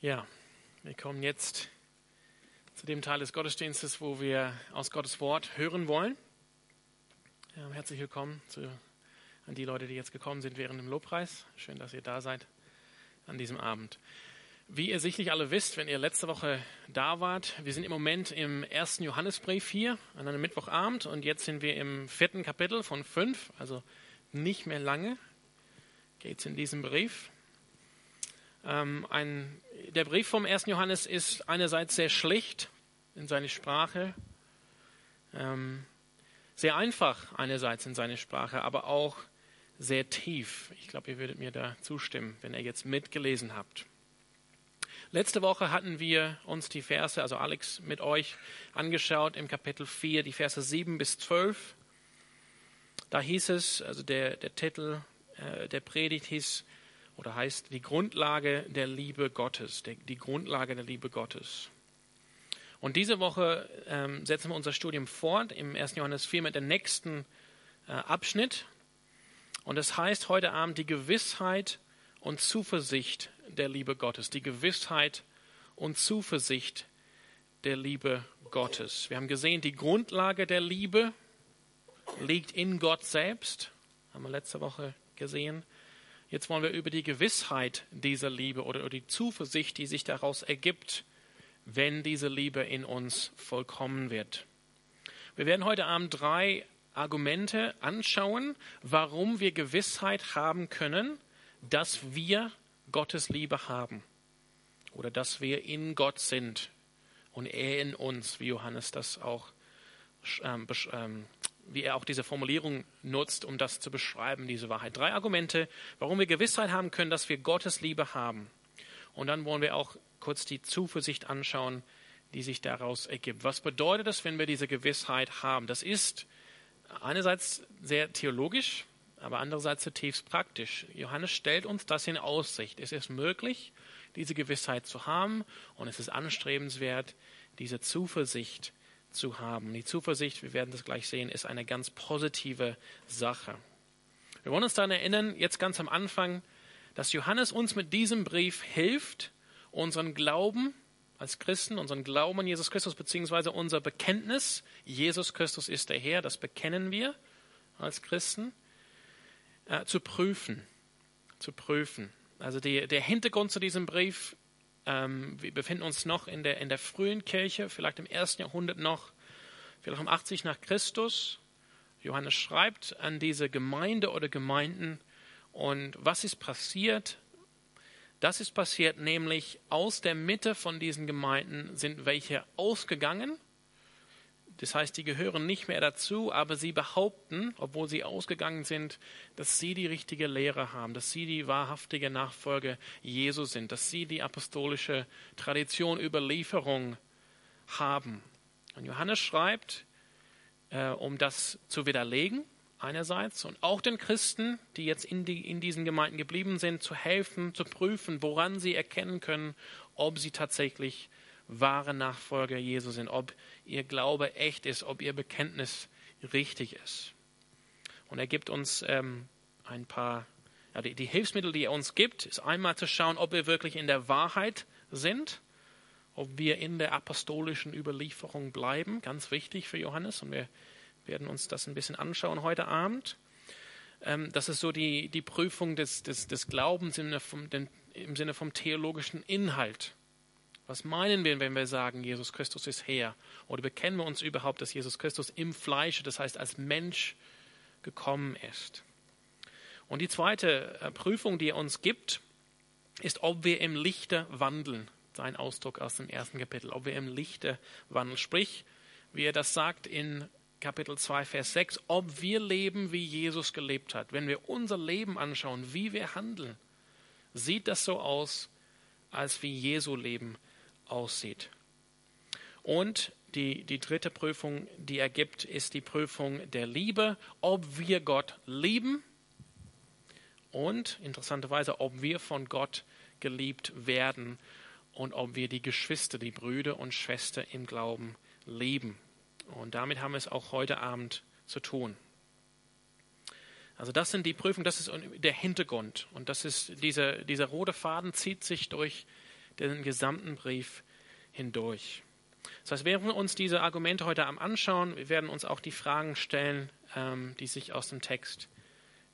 Ja, wir kommen jetzt zu dem Teil des Gottesdienstes, wo wir aus Gottes Wort hören wollen. Ja, herzlich willkommen zu, an die Leute, die jetzt gekommen sind während dem Lobpreis. Schön, dass ihr da seid an diesem Abend. Wie ihr sicherlich alle wisst, wenn ihr letzte Woche da wart, wir sind im Moment im ersten Johannesbrief hier an einem Mittwochabend und jetzt sind wir im vierten Kapitel von fünf, also nicht mehr lange geht es in diesem Brief. Ähm, ein, der Brief vom 1. Johannes ist einerseits sehr schlicht in seiner Sprache, ähm, sehr einfach einerseits in seiner Sprache, aber auch sehr tief. Ich glaube, ihr würdet mir da zustimmen, wenn ihr jetzt mitgelesen habt. Letzte Woche hatten wir uns die Verse, also Alex mit euch, angeschaut im Kapitel 4, die Verse 7 bis 12. Da hieß es, also der, der Titel äh, der Predigt hieß, oder heißt die Grundlage der Liebe Gottes, die Grundlage der Liebe Gottes. Und diese Woche ähm, setzen wir unser Studium fort im 1. Johannes 4 mit dem nächsten äh, Abschnitt. Und das heißt heute Abend die Gewissheit und Zuversicht der Liebe Gottes. Die Gewissheit und Zuversicht der Liebe Gottes. Wir haben gesehen, die Grundlage der Liebe liegt in Gott selbst. Haben wir letzte Woche gesehen. Jetzt wollen wir über die Gewissheit dieser Liebe oder die Zuversicht, die sich daraus ergibt, wenn diese Liebe in uns vollkommen wird. Wir werden heute Abend drei Argumente anschauen, warum wir Gewissheit haben können, dass wir Gottes Liebe haben oder dass wir in Gott sind und er in uns, wie Johannes das auch ähm, ähm wie er auch diese Formulierung nutzt, um das zu beschreiben, diese Wahrheit. Drei Argumente, warum wir Gewissheit haben können, dass wir Gottes Liebe haben. Und dann wollen wir auch kurz die Zuversicht anschauen, die sich daraus ergibt. Was bedeutet das, wenn wir diese Gewissheit haben? Das ist einerseits sehr theologisch, aber andererseits zutiefst praktisch. Johannes stellt uns das in Aussicht. Es ist möglich, diese Gewissheit zu haben und es ist anstrebenswert, diese Zuversicht zu haben. Die Zuversicht, wir werden das gleich sehen, ist eine ganz positive Sache. Wir wollen uns daran erinnern, jetzt ganz am Anfang, dass Johannes uns mit diesem Brief hilft, unseren Glauben als Christen, unseren Glauben an Jesus Christus, beziehungsweise unser Bekenntnis, Jesus Christus ist der Herr, das bekennen wir als Christen, äh, zu prüfen. Zu prüfen. Also die, der Hintergrund zu diesem Brief ähm, wir befinden uns noch in der, in der frühen Kirche, vielleicht im ersten Jahrhundert noch, vielleicht um 80 nach Christus. Johannes schreibt an diese Gemeinde oder Gemeinden. Und was ist passiert? Das ist passiert nämlich aus der Mitte von diesen Gemeinden sind welche ausgegangen das heißt, die gehören nicht mehr dazu, aber sie behaupten, obwohl sie ausgegangen sind, dass sie die richtige Lehre haben, dass sie die wahrhaftige Nachfolge Jesu sind, dass sie die apostolische Tradition, Überlieferung haben. Und Johannes schreibt, äh, um das zu widerlegen, einerseits, und auch den Christen, die jetzt in, die, in diesen Gemeinden geblieben sind, zu helfen, zu prüfen, woran sie erkennen können, ob sie tatsächlich wahre Nachfolger Jesu sind, ob ihr Glaube echt ist, ob ihr Bekenntnis richtig ist. Und er gibt uns ähm, ein paar, ja, die, die Hilfsmittel, die er uns gibt, ist einmal zu schauen, ob wir wirklich in der Wahrheit sind, ob wir in der apostolischen Überlieferung bleiben, ganz wichtig für Johannes. Und wir werden uns das ein bisschen anschauen heute Abend. Ähm, das ist so die, die Prüfung des, des, des Glaubens im Sinne, vom, den, im Sinne vom theologischen Inhalt. Was meinen wir, wenn wir sagen, Jesus Christus ist Herr? Oder bekennen wir uns überhaupt, dass Jesus Christus im Fleisch, das heißt als Mensch, gekommen ist? Und die zweite äh, Prüfung, die er uns gibt, ist, ob wir im Lichte wandeln. Sein Ausdruck aus dem ersten Kapitel. Ob wir im Lichte wandeln. Sprich, wie er das sagt in Kapitel 2, Vers 6, ob wir leben, wie Jesus gelebt hat. Wenn wir unser Leben anschauen, wie wir handeln, sieht das so aus, als wie Jesu Leben aussieht. Und die, die dritte Prüfung, die er gibt, ist die Prüfung der Liebe, ob wir Gott lieben und interessanterweise, ob wir von Gott geliebt werden und ob wir die Geschwister, die Brüder und Schwestern im Glauben lieben. Und damit haben wir es auch heute Abend zu tun. Also das sind die Prüfungen, das ist der Hintergrund. Und das ist dieser, dieser rote Faden zieht sich durch den gesamten Brief hindurch. Das heißt, während wir uns diese Argumente heute am anschauen, wir werden uns auch die Fragen stellen, ähm, die sich aus dem Text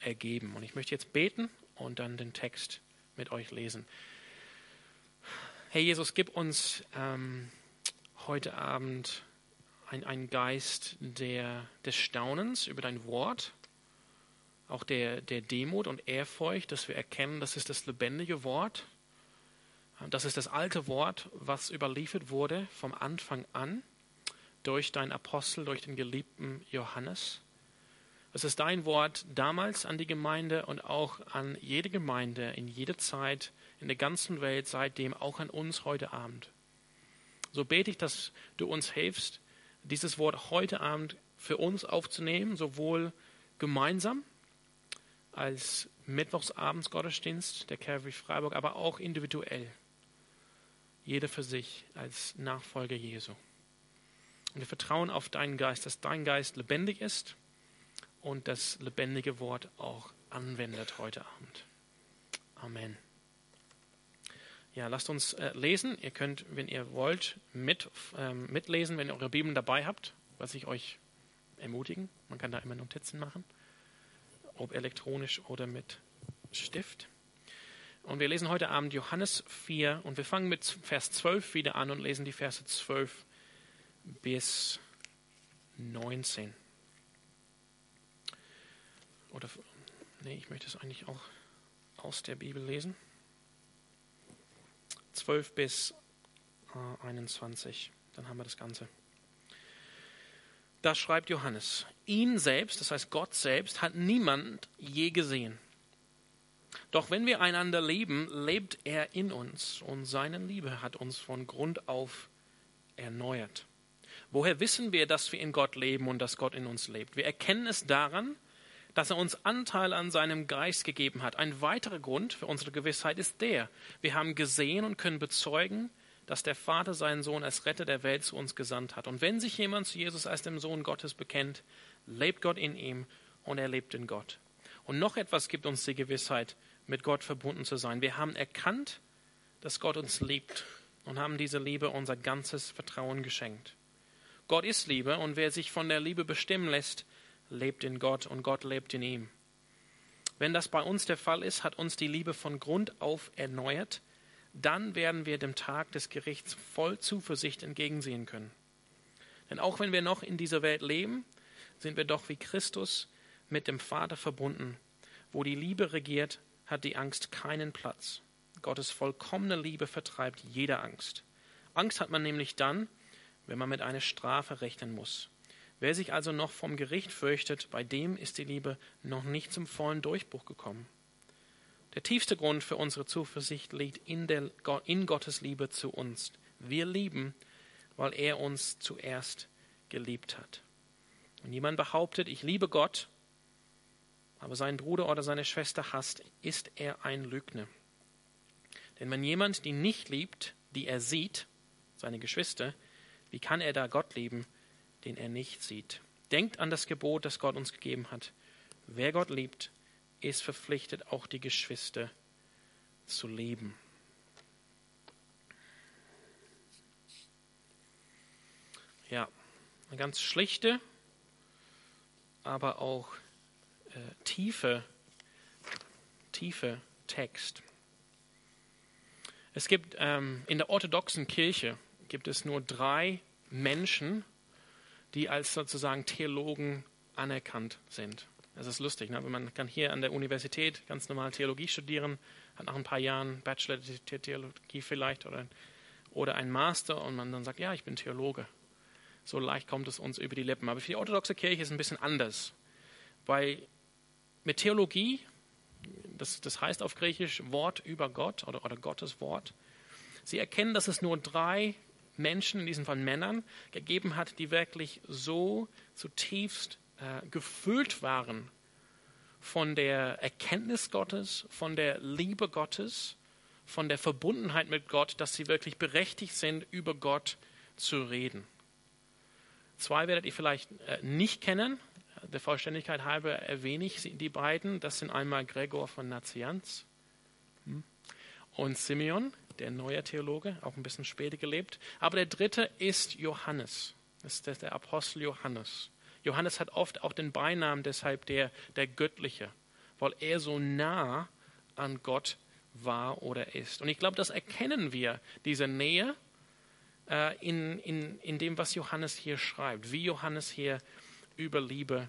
ergeben. Und ich möchte jetzt beten und dann den Text mit euch lesen. Herr Jesus, gib uns ähm, heute Abend einen Geist der, des Staunens über dein Wort, auch der, der Demut und Ehrfurcht, dass wir erkennen, das ist das lebendige Wort das ist das alte Wort, was überliefert wurde vom Anfang an durch deinen Apostel, durch den geliebten Johannes. Es ist dein Wort damals an die Gemeinde und auch an jede Gemeinde in jeder Zeit in der ganzen Welt, seitdem auch an uns heute Abend. So bete ich, dass du uns hilfst, dieses Wort heute Abend für uns aufzunehmen, sowohl gemeinsam als Mittwochsabends Gottesdienst der Calvary Freiburg, aber auch individuell jeder für sich als Nachfolger Jesu. Und wir vertrauen auf deinen Geist, dass dein Geist lebendig ist und das lebendige Wort auch anwendet heute Abend. Amen. Ja, lasst uns äh, lesen. Ihr könnt, wenn ihr wollt, mit, ähm, mitlesen, wenn ihr eure Bibeln dabei habt, was ich euch ermutigen. Man kann da immer Notizen machen, ob elektronisch oder mit Stift. Und wir lesen heute Abend Johannes 4 und wir fangen mit Vers 12 wieder an und lesen die Verse 12 bis 19. Oder, nee, ich möchte es eigentlich auch aus der Bibel lesen. 12 bis äh, 21, dann haben wir das Ganze. Da schreibt Johannes, ihn selbst, das heißt Gott selbst, hat niemand je gesehen. Doch wenn wir einander lieben, lebt er in uns und seine Liebe hat uns von Grund auf erneuert. Woher wissen wir, dass wir in Gott leben und dass Gott in uns lebt? Wir erkennen es daran, dass er uns Anteil an seinem Geist gegeben hat. Ein weiterer Grund für unsere Gewissheit ist der, wir haben gesehen und können bezeugen, dass der Vater seinen Sohn als Retter der Welt zu uns gesandt hat. Und wenn sich jemand zu Jesus als dem Sohn Gottes bekennt, lebt Gott in ihm und er lebt in Gott. Und noch etwas gibt uns die Gewissheit, mit Gott verbunden zu sein. Wir haben erkannt, dass Gott uns liebt und haben diese Liebe unser ganzes Vertrauen geschenkt. Gott ist Liebe und wer sich von der Liebe bestimmen lässt, lebt in Gott und Gott lebt in ihm. Wenn das bei uns der Fall ist, hat uns die Liebe von Grund auf erneuert, dann werden wir dem Tag des Gerichts voll Zuversicht entgegensehen können. Denn auch wenn wir noch in dieser Welt leben, sind wir doch wie Christus mit dem Vater verbunden. Wo die Liebe regiert, hat die Angst keinen Platz. Gottes vollkommene Liebe vertreibt jede Angst. Angst hat man nämlich dann, wenn man mit einer Strafe rechnen muss. Wer sich also noch vom Gericht fürchtet, bei dem ist die Liebe noch nicht zum vollen Durchbruch gekommen. Der tiefste Grund für unsere Zuversicht liegt in, der, in Gottes Liebe zu uns. Wir lieben, weil er uns zuerst geliebt hat. Wenn jemand behauptet, ich liebe Gott, aber seinen Bruder oder seine Schwester hasst, ist er ein Lügner. Denn wenn jemand die nicht liebt, die er sieht, seine Geschwister, wie kann er da Gott lieben, den er nicht sieht? Denkt an das Gebot, das Gott uns gegeben hat. Wer Gott liebt, ist verpflichtet, auch die Geschwister zu lieben. Ja, eine ganz schlichte, aber auch äh, tiefe, tiefe Text. Es gibt ähm, in der orthodoxen Kirche gibt es nur drei Menschen, die als sozusagen Theologen anerkannt sind. Das ist lustig, ne? man kann hier an der Universität ganz normal Theologie studieren, hat nach ein paar Jahren Bachelor Theologie vielleicht oder, oder ein Master und man dann sagt, ja, ich bin Theologe. So leicht kommt es uns über die Lippen. Aber für die orthodoxe Kirche ist es ein bisschen anders. Bei mit Theologie, das, das heißt auf Griechisch Wort über Gott oder, oder Gottes Wort. Sie erkennen, dass es nur drei Menschen, in diesem Fall Männern, gegeben hat, die wirklich so zutiefst äh, gefüllt waren von der Erkenntnis Gottes, von der Liebe Gottes, von der Verbundenheit mit Gott, dass sie wirklich berechtigt sind, über Gott zu reden. Zwei werdet ihr vielleicht äh, nicht kennen, der Vollständigkeit halber erwähne ich die beiden. Das sind einmal Gregor von Nazianz hm, und Simeon. der neue Theologe, auch ein bisschen später gelebt. Aber der dritte ist Johannes. Das ist der Apostel Johannes. Johannes hat oft auch den Beinamen deshalb der, der Göttliche, weil er so nah an Gott war oder ist. Und ich glaube, das erkennen wir, diese Nähe, äh, in, in, in dem, was Johannes hier schreibt, wie Johannes hier über Liebe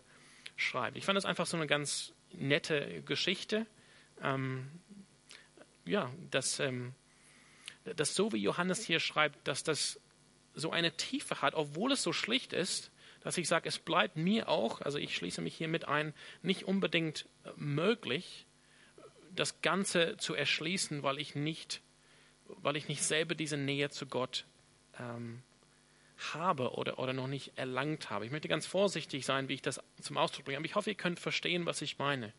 schreibt. Ich fand das einfach so eine ganz nette Geschichte. Ähm, ja, dass, ähm, dass so wie Johannes hier schreibt, dass das so eine Tiefe hat, obwohl es so schlicht ist, dass ich sage, es bleibt mir auch, also ich schließe mich hier mit ein, nicht unbedingt möglich, das Ganze zu erschließen, weil ich nicht, weil ich nicht selber diese Nähe zu Gott ähm, habe oder, oder noch nicht erlangt habe. Ich möchte ganz vorsichtig sein, wie ich das zum Ausdruck bringe, aber ich hoffe, ihr könnt verstehen, was ich meine.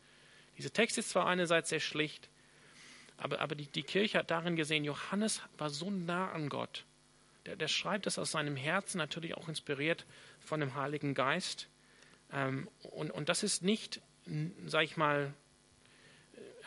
Dieser Text ist zwar einerseits sehr schlicht, aber, aber die, die Kirche hat darin gesehen, Johannes war so nah an Gott. Der, der schreibt es aus seinem Herzen, natürlich auch inspiriert von dem Heiligen Geist. Ähm, und, und das ist nicht, sage ich mal,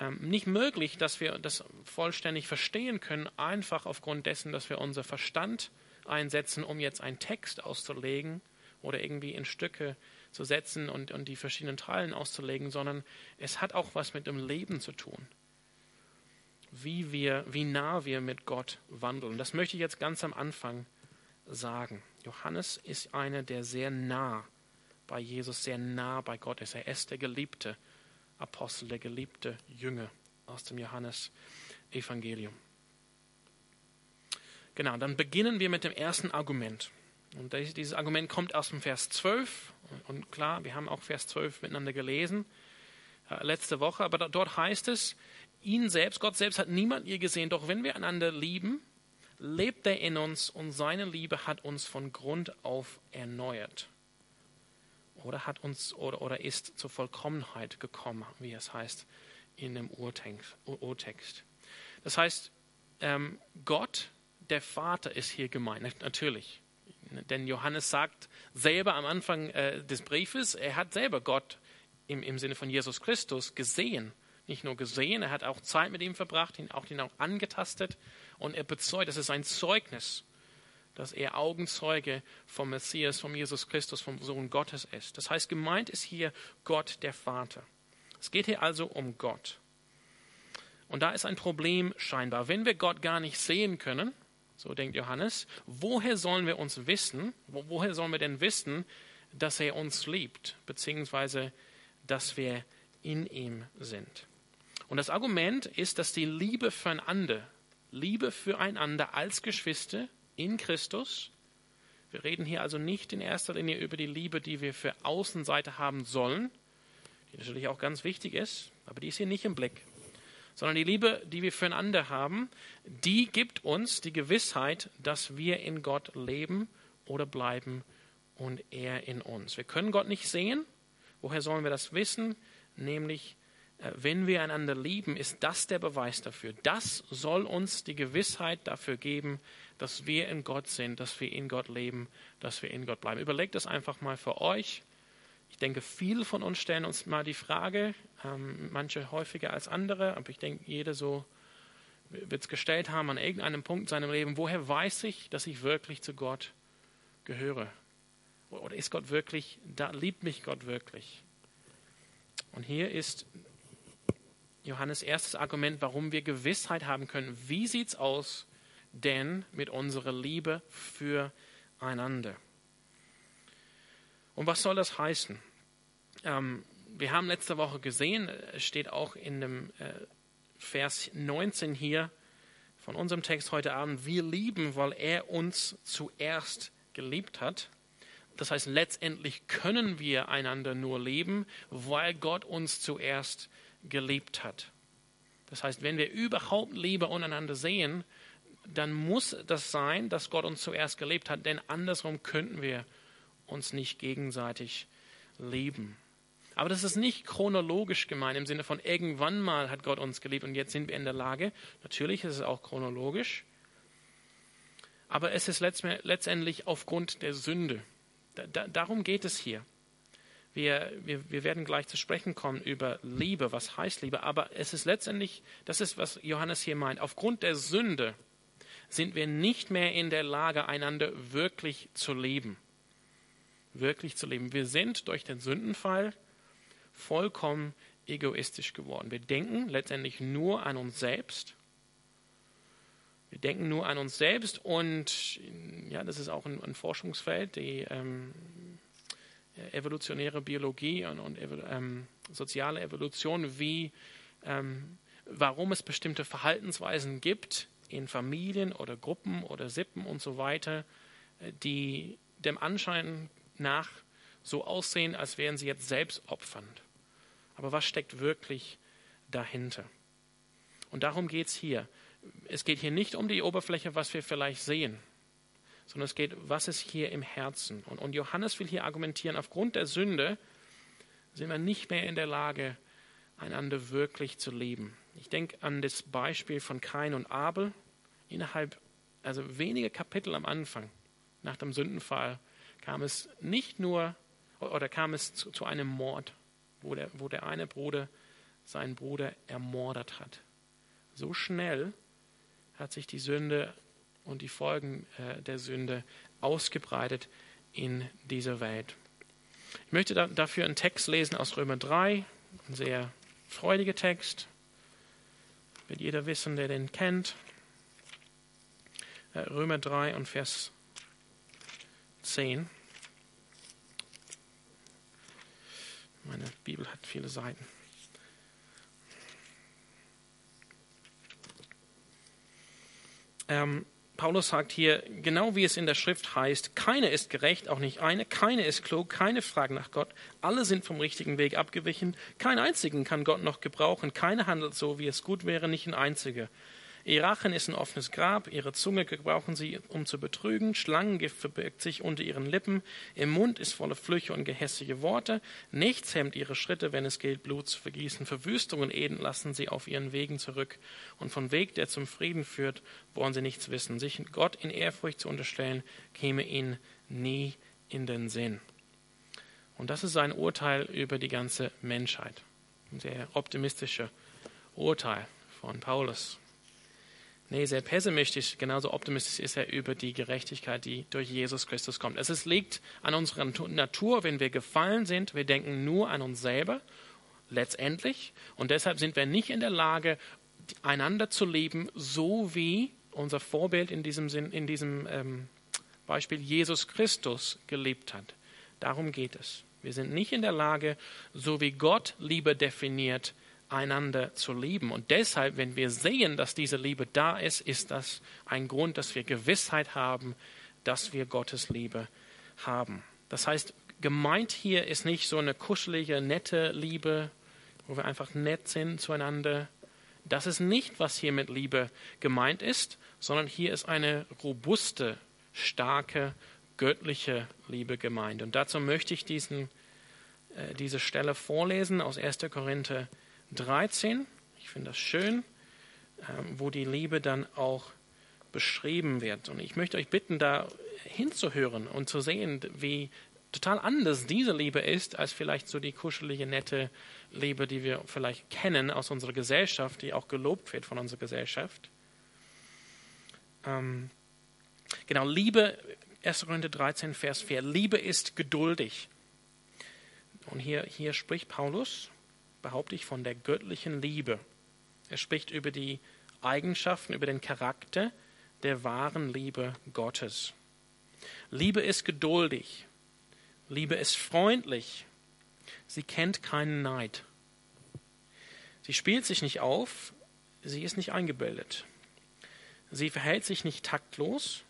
ähm, nicht möglich, dass wir das vollständig verstehen können, einfach aufgrund dessen, dass wir unser Verstand einsetzen, um jetzt einen Text auszulegen oder irgendwie in Stücke zu setzen und, und die verschiedenen Teilen auszulegen, sondern es hat auch was mit dem Leben zu tun. Wie wir, wie nah wir mit Gott wandeln. Das möchte ich jetzt ganz am Anfang sagen. Johannes ist einer, der sehr nah bei Jesus, sehr nah bei Gott ist. Er ist der Geliebte Apostel, der geliebte Jünger aus dem Johannes-Evangelium. Genau, dann beginnen wir mit dem ersten Argument. Und dieses Argument kommt aus dem Vers 12. Und klar, wir haben auch Vers 12 miteinander gelesen äh, letzte Woche, aber dort heißt es, ihn selbst, Gott selbst hat niemand je gesehen, doch wenn wir einander lieben, lebt er in uns und seine Liebe hat uns von Grund auf erneuert oder hat uns oder, oder ist zur Vollkommenheit gekommen, wie es heißt in dem Urtext. Das heißt, ähm, Gott, der Vater, ist hier gemeint, natürlich. Denn Johannes sagt selber am Anfang äh, des Briefes, er hat selber Gott im, im Sinne von Jesus Christus gesehen. Nicht nur gesehen, er hat auch Zeit mit ihm verbracht, ihn auch, ihn auch angetastet und er bezeugt, das ist ein Zeugnis dass er Augenzeuge vom Messias, vom Jesus Christus, vom Sohn Gottes ist. Das heißt, gemeint ist hier Gott der Vater. Es geht hier also um Gott. Und da ist ein Problem scheinbar. Wenn wir Gott gar nicht sehen können, so denkt Johannes, woher sollen wir uns wissen, woher sollen wir denn wissen, dass er uns liebt, beziehungsweise dass wir in ihm sind? Und das Argument ist, dass die Liebe füreinander, Liebe füreinander als Geschwister in Christus. Wir reden hier also nicht in erster Linie über die Liebe, die wir für Außenseite haben sollen, die natürlich auch ganz wichtig ist, aber die ist hier nicht im Blick, sondern die Liebe, die wir füreinander haben, die gibt uns die Gewissheit, dass wir in Gott leben oder bleiben und er in uns. Wir können Gott nicht sehen. Woher sollen wir das wissen? Nämlich äh, wenn wir einander lieben, ist das der Beweis dafür. Das soll uns die Gewissheit dafür geben, dass wir in Gott sind, dass wir in Gott leben, dass wir in Gott bleiben. Überlegt das einfach mal für euch. Ich denke, viele von uns stellen uns mal die Frage, ähm, manche häufiger als andere, aber ich denke, jeder so wird es gestellt haben an irgendeinem Punkt in seinem Leben, woher weiß ich, dass ich wirklich zu Gott gehöre? Oder ist Gott wirklich, da liebt mich Gott wirklich? Und hier ist Johannes erstes Argument, warum wir Gewissheit haben können. Wie sieht es aus denn mit unserer Liebe füreinander? Und was soll das heißen? Ähm, wir haben letzte Woche gesehen, es steht auch in dem äh, Vers 19 hier von unserem Text heute Abend, wir lieben, weil er uns zuerst geliebt hat. Das heißt, letztendlich können wir einander nur lieben, weil Gott uns zuerst geliebt hat. Das heißt, wenn wir überhaupt Liebe untereinander sehen, dann muss das sein, dass Gott uns zuerst geliebt hat, denn andersrum könnten wir uns nicht gegenseitig lieben. Aber das ist nicht chronologisch gemeint im Sinne von irgendwann mal hat Gott uns geliebt und jetzt sind wir in der Lage. Natürlich ist es auch chronologisch, aber es ist letztendlich aufgrund der Sünde. darum geht es hier. Wir, wir, wir werden gleich zu sprechen kommen über Liebe, was heißt Liebe, aber es ist letztendlich, das ist, was Johannes hier meint, aufgrund der Sünde sind wir nicht mehr in der Lage, einander wirklich zu leben. Wirklich zu leben. Wir sind durch den Sündenfall vollkommen egoistisch geworden. Wir denken letztendlich nur an uns selbst. Wir denken nur an uns selbst und ja, das ist auch ein, ein Forschungsfeld, die ähm, evolutionäre Biologie und, und ähm, soziale Evolution, wie, ähm, warum es bestimmte Verhaltensweisen gibt in Familien oder Gruppen oder Sippen und so weiter, äh, die dem Anschein nach so aussehen, als wären sie jetzt selbstopfernd. Aber was steckt wirklich dahinter? Und darum geht es hier. Es geht hier nicht um die Oberfläche, was wir vielleicht sehen, sondern es geht, was ist hier im Herzen. Und, und Johannes will hier argumentieren, aufgrund der Sünde sind wir nicht mehr in der Lage, einander wirklich zu leben. Ich denke an das Beispiel von Kain und Abel. Innerhalb, also wenige Kapitel am Anfang, nach dem Sündenfall, kam es nicht nur, oder kam es zu, zu einem Mord wo der, wo der eine Bruder seinen Bruder ermordet hat. So schnell hat sich die Sünde und die Folgen äh, der Sünde ausgebreitet in dieser Welt. Ich möchte da, dafür einen Text lesen aus Römer 3, ein sehr freudiger Text. Wird jeder wissen, der den kennt. Äh, Römer 3 und Vers 10. Meine Bibel hat viele Seiten. Ähm, Paulus sagt hier, genau wie es in der Schrift heißt, keine ist gerecht, auch nicht eine, keine ist klug, keine fragen nach Gott, alle sind vom richtigen Weg abgewichen, kein einzigen kann Gott noch gebrauchen, keine handelt so, wie es gut wäre, nicht ein einziger. Ihr Rachen ist ein offenes Grab, ihre Zunge gebrauchen sie, um zu betrügen, Schlangengift verbirgt sich unter ihren Lippen, im Mund ist voller Flüche und gehässige Worte, nichts hemmt ihre Schritte, wenn es gilt, Blut zu vergießen, Verwüstung und Eden lassen sie auf ihren Wegen zurück, und von Weg, der zum Frieden führt, wollen sie nichts wissen. Sich Gott in Ehrfurcht zu unterstellen, käme ihnen nie in den Sinn. Und das ist sein Urteil über die ganze Menschheit. Ein sehr optimistisches Urteil von Paulus. Nee, sehr pessimistisch, genauso optimistisch ist er über die Gerechtigkeit, die durch Jesus Christus kommt. Es liegt an unserer Natur, wenn wir gefallen sind, wir denken nur an uns selber, letztendlich. Und deshalb sind wir nicht in der Lage, einander zu leben, so wie unser Vorbild in diesem, Sinn, in diesem ähm, Beispiel Jesus Christus gelebt hat. Darum geht es. Wir sind nicht in der Lage, so wie Gott Liebe definiert, einander zu lieben. Und deshalb, wenn wir sehen, dass diese Liebe da ist, ist das ein Grund, dass wir Gewissheit haben, dass wir Gottes Liebe haben. Das heißt, gemeint hier ist nicht so eine kuschelige, nette Liebe, wo wir einfach nett sind zueinander. Das ist nicht, was hier mit Liebe gemeint ist, sondern hier ist eine robuste, starke, göttliche Liebe gemeint. Und dazu möchte ich diesen, äh, diese Stelle vorlesen aus 1. Korinther 13. Ich finde das schön, ähm, wo die Liebe dann auch beschrieben wird. Und ich möchte euch bitten, da hinzuhören und zu sehen, wie total anders diese Liebe ist, als vielleicht so die kuschelige, nette Liebe, die wir vielleicht kennen aus unserer Gesellschaft, die auch gelobt wird von unserer Gesellschaft. Ähm, genau, Liebe, 1. Korinther 13, Vers 4. Liebe ist geduldig. Und hier, hier spricht Paulus behaupte ich, von der göttlichen Liebe. Er spricht über die Eigenschaften, über den Charakter der wahren Liebe Gottes. Liebe ist geduldig. Liebe ist freundlich. Sie kennt keinen Neid. Sie spielt sich nicht auf. Sie ist nicht eingebildet. Sie verhält sich nicht taktlos.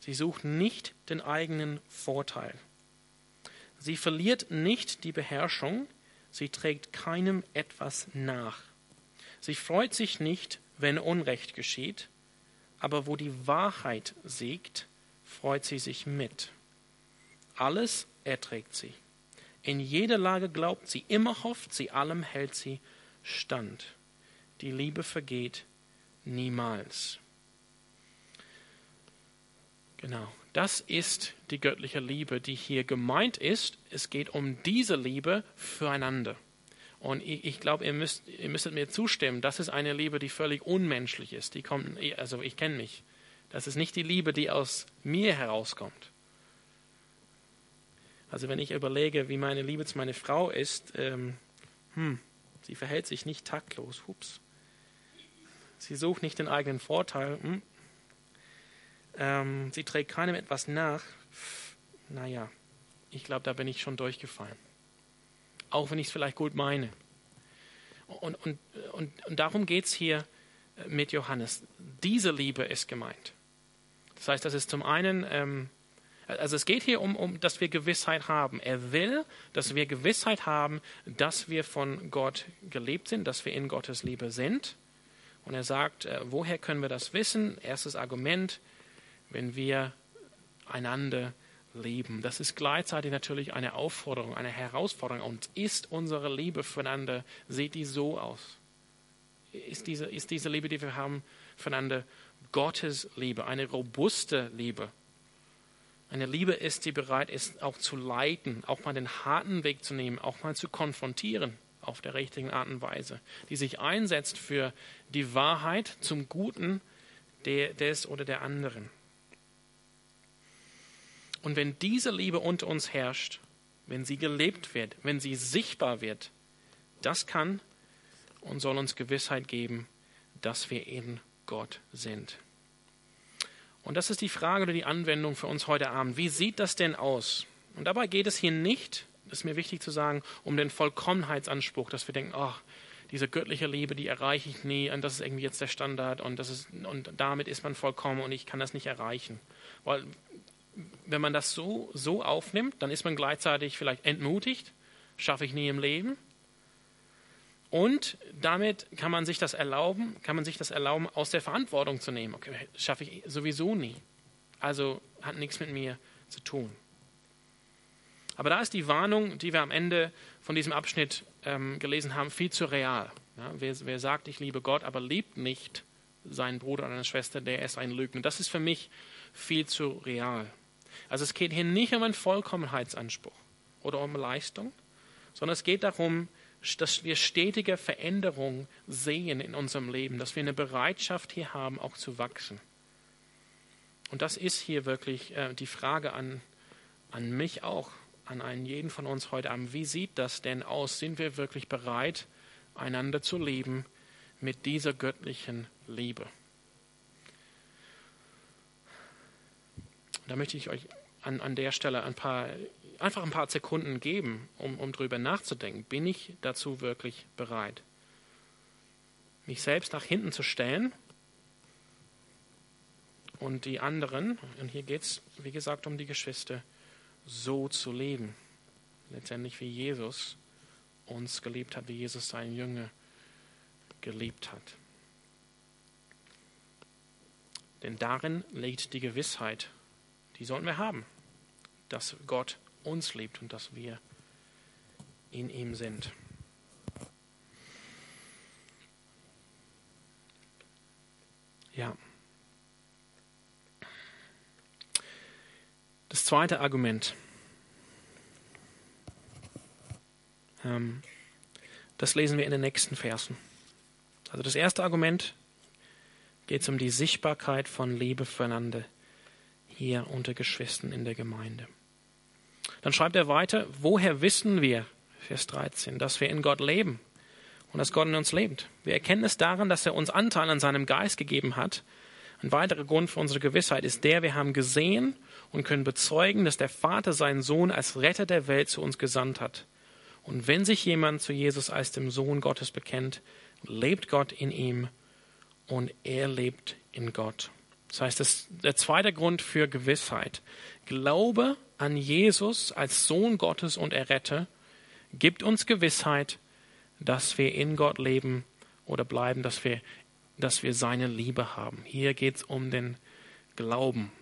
Sie sucht nicht den eigenen Vorteil. Sie verliert nicht die Beherrschung. Sie trägt keinem etwas nach. Sie freut sich nicht, wenn Unrecht geschieht, aber wo die Wahrheit siegt, freut sie sich mit. Alles erträgt sie. In jeder Lage glaubt sie, immer hofft sie, allem hält sie stand. Die Liebe vergeht niemals. Genau. Das ist die göttliche Liebe, die hier gemeint ist. Es geht um diese Liebe füreinander. Und ich, ich glaube, ihr, müsst, ihr müsstet mir zustimmen, das ist eine Liebe, die völlig unmenschlich ist. Die kommt, also ich kenne mich. Das ist nicht die Liebe, die aus mir herauskommt. Also wenn ich überlege, wie meine Liebe zu meiner Frau ist, ähm, hm, sie verhält sich nicht taktlos. Hups. Sie sucht nicht den eigenen Vorteil. Hm. Ähm, sie trägt keinem etwas nach. Naja, ich glaube, da bin ich schon durchgefallen. Auch wenn ich es vielleicht gut meine. Und, und, und, und darum geht es hier mit Johannes. Diese Liebe ist gemeint. Das heißt, das ist zum einen, ähm, also es geht hier um, um, dass wir Gewissheit haben. Er will, dass wir Gewissheit haben, dass wir von Gott gelebt sind, dass wir in Gottes Liebe sind. Und er sagt, äh, woher können wir das wissen? Erstes Argument, wenn wir einander leben. Das ist gleichzeitig natürlich eine Aufforderung, eine Herausforderung. Und ist unsere Liebe füreinander, sieht die so aus? Ist diese, ist diese Liebe, die wir haben füreinander, Gottes Liebe, eine robuste Liebe? Eine Liebe ist, die bereit ist, auch zu leiten, auch mal den harten Weg zu nehmen, auch mal zu konfrontieren auf der richtigen Art und Weise, die sich einsetzt für die Wahrheit zum Guten des oder der anderen. Und wenn diese Liebe unter uns herrscht, wenn sie gelebt wird, wenn sie sichtbar wird, das kann und soll uns Gewissheit geben, dass wir in Gott sind. Und das ist die Frage oder die Anwendung für uns heute Abend. Wie sieht das denn aus? Und dabei geht es hier nicht, das ist mir wichtig zu sagen, um den Vollkommenheitsanspruch, dass wir denken, ach, diese göttliche Liebe, die erreiche ich nie und das ist irgendwie jetzt der Standard und, das ist, und damit ist man vollkommen und ich kann das nicht erreichen. Weil wenn man das so, so aufnimmt, dann ist man gleichzeitig vielleicht entmutigt, schaffe ich nie im Leben. Und damit kann man sich das erlauben, kann man sich das erlauben, aus der Verantwortung zu nehmen. Okay, schaffe ich sowieso nie. Also hat nichts mit mir zu tun. Aber da ist die Warnung, die wir am Ende von diesem Abschnitt ähm, gelesen haben, viel zu real. Ja, wer, wer, sagt, ich liebe Gott, aber liebt nicht seinen Bruder oder eine Schwester, der ist ein Lügner. Das ist für mich viel zu real. Also es geht hier nicht um einen Vollkommenheitsanspruch oder um Leistung, sondern es geht darum, dass wir stetige Veränderungen sehen in unserem Leben, dass wir eine Bereitschaft hier haben, auch zu wachsen. Und das ist hier wirklich äh, die Frage an, an mich auch, an einen jeden von uns heute Abend. Wie sieht das denn aus? Sind wir wirklich bereit, einander zu lieben mit dieser göttlichen Liebe? Da möchte ich euch an, an der Stelle ein paar, einfach ein paar Sekunden geben, um, um darüber nachzudenken. Bin ich dazu wirklich bereit? Mich selbst nach hinten zu stellen und die anderen, und hier geht es, wie gesagt, um die Geschwister, so zu leben. Letztendlich wie Jesus uns geliebt hat, wie Jesus seinen Jünger geliebt hat. Denn darin liegt die Gewissheit die sollten wir haben, dass Gott uns liebt und dass wir in ihm sind. Ja. Das zweite Argument. Ähm, das lesen wir in den nächsten Versen. Also das erste Argument geht es um die Sichtbarkeit von Liebe füreinander hier unter Geschwistern in der Gemeinde. Dann schreibt er weiter, woher wissen wir, Vers 13, dass wir in Gott leben und dass Gott in uns lebt? Wir erkennen es daran, dass er uns Anteil an seinem Geist gegeben hat. Ein weiterer Grund für unsere Gewissheit ist der, wir haben gesehen und können bezeugen, dass der Vater seinen Sohn als Retter der Welt zu uns gesandt hat. Und wenn sich jemand zu Jesus als dem Sohn Gottes bekennt, lebt Gott in ihm und er lebt in Gott. Das heißt, das, der zweite Grund für Gewissheit. Glaube an Jesus als Sohn Gottes und Erretter gibt uns Gewissheit, dass wir in Gott leben oder bleiben, dass wir, dass wir seine Liebe haben. Hier geht es um den Glauben.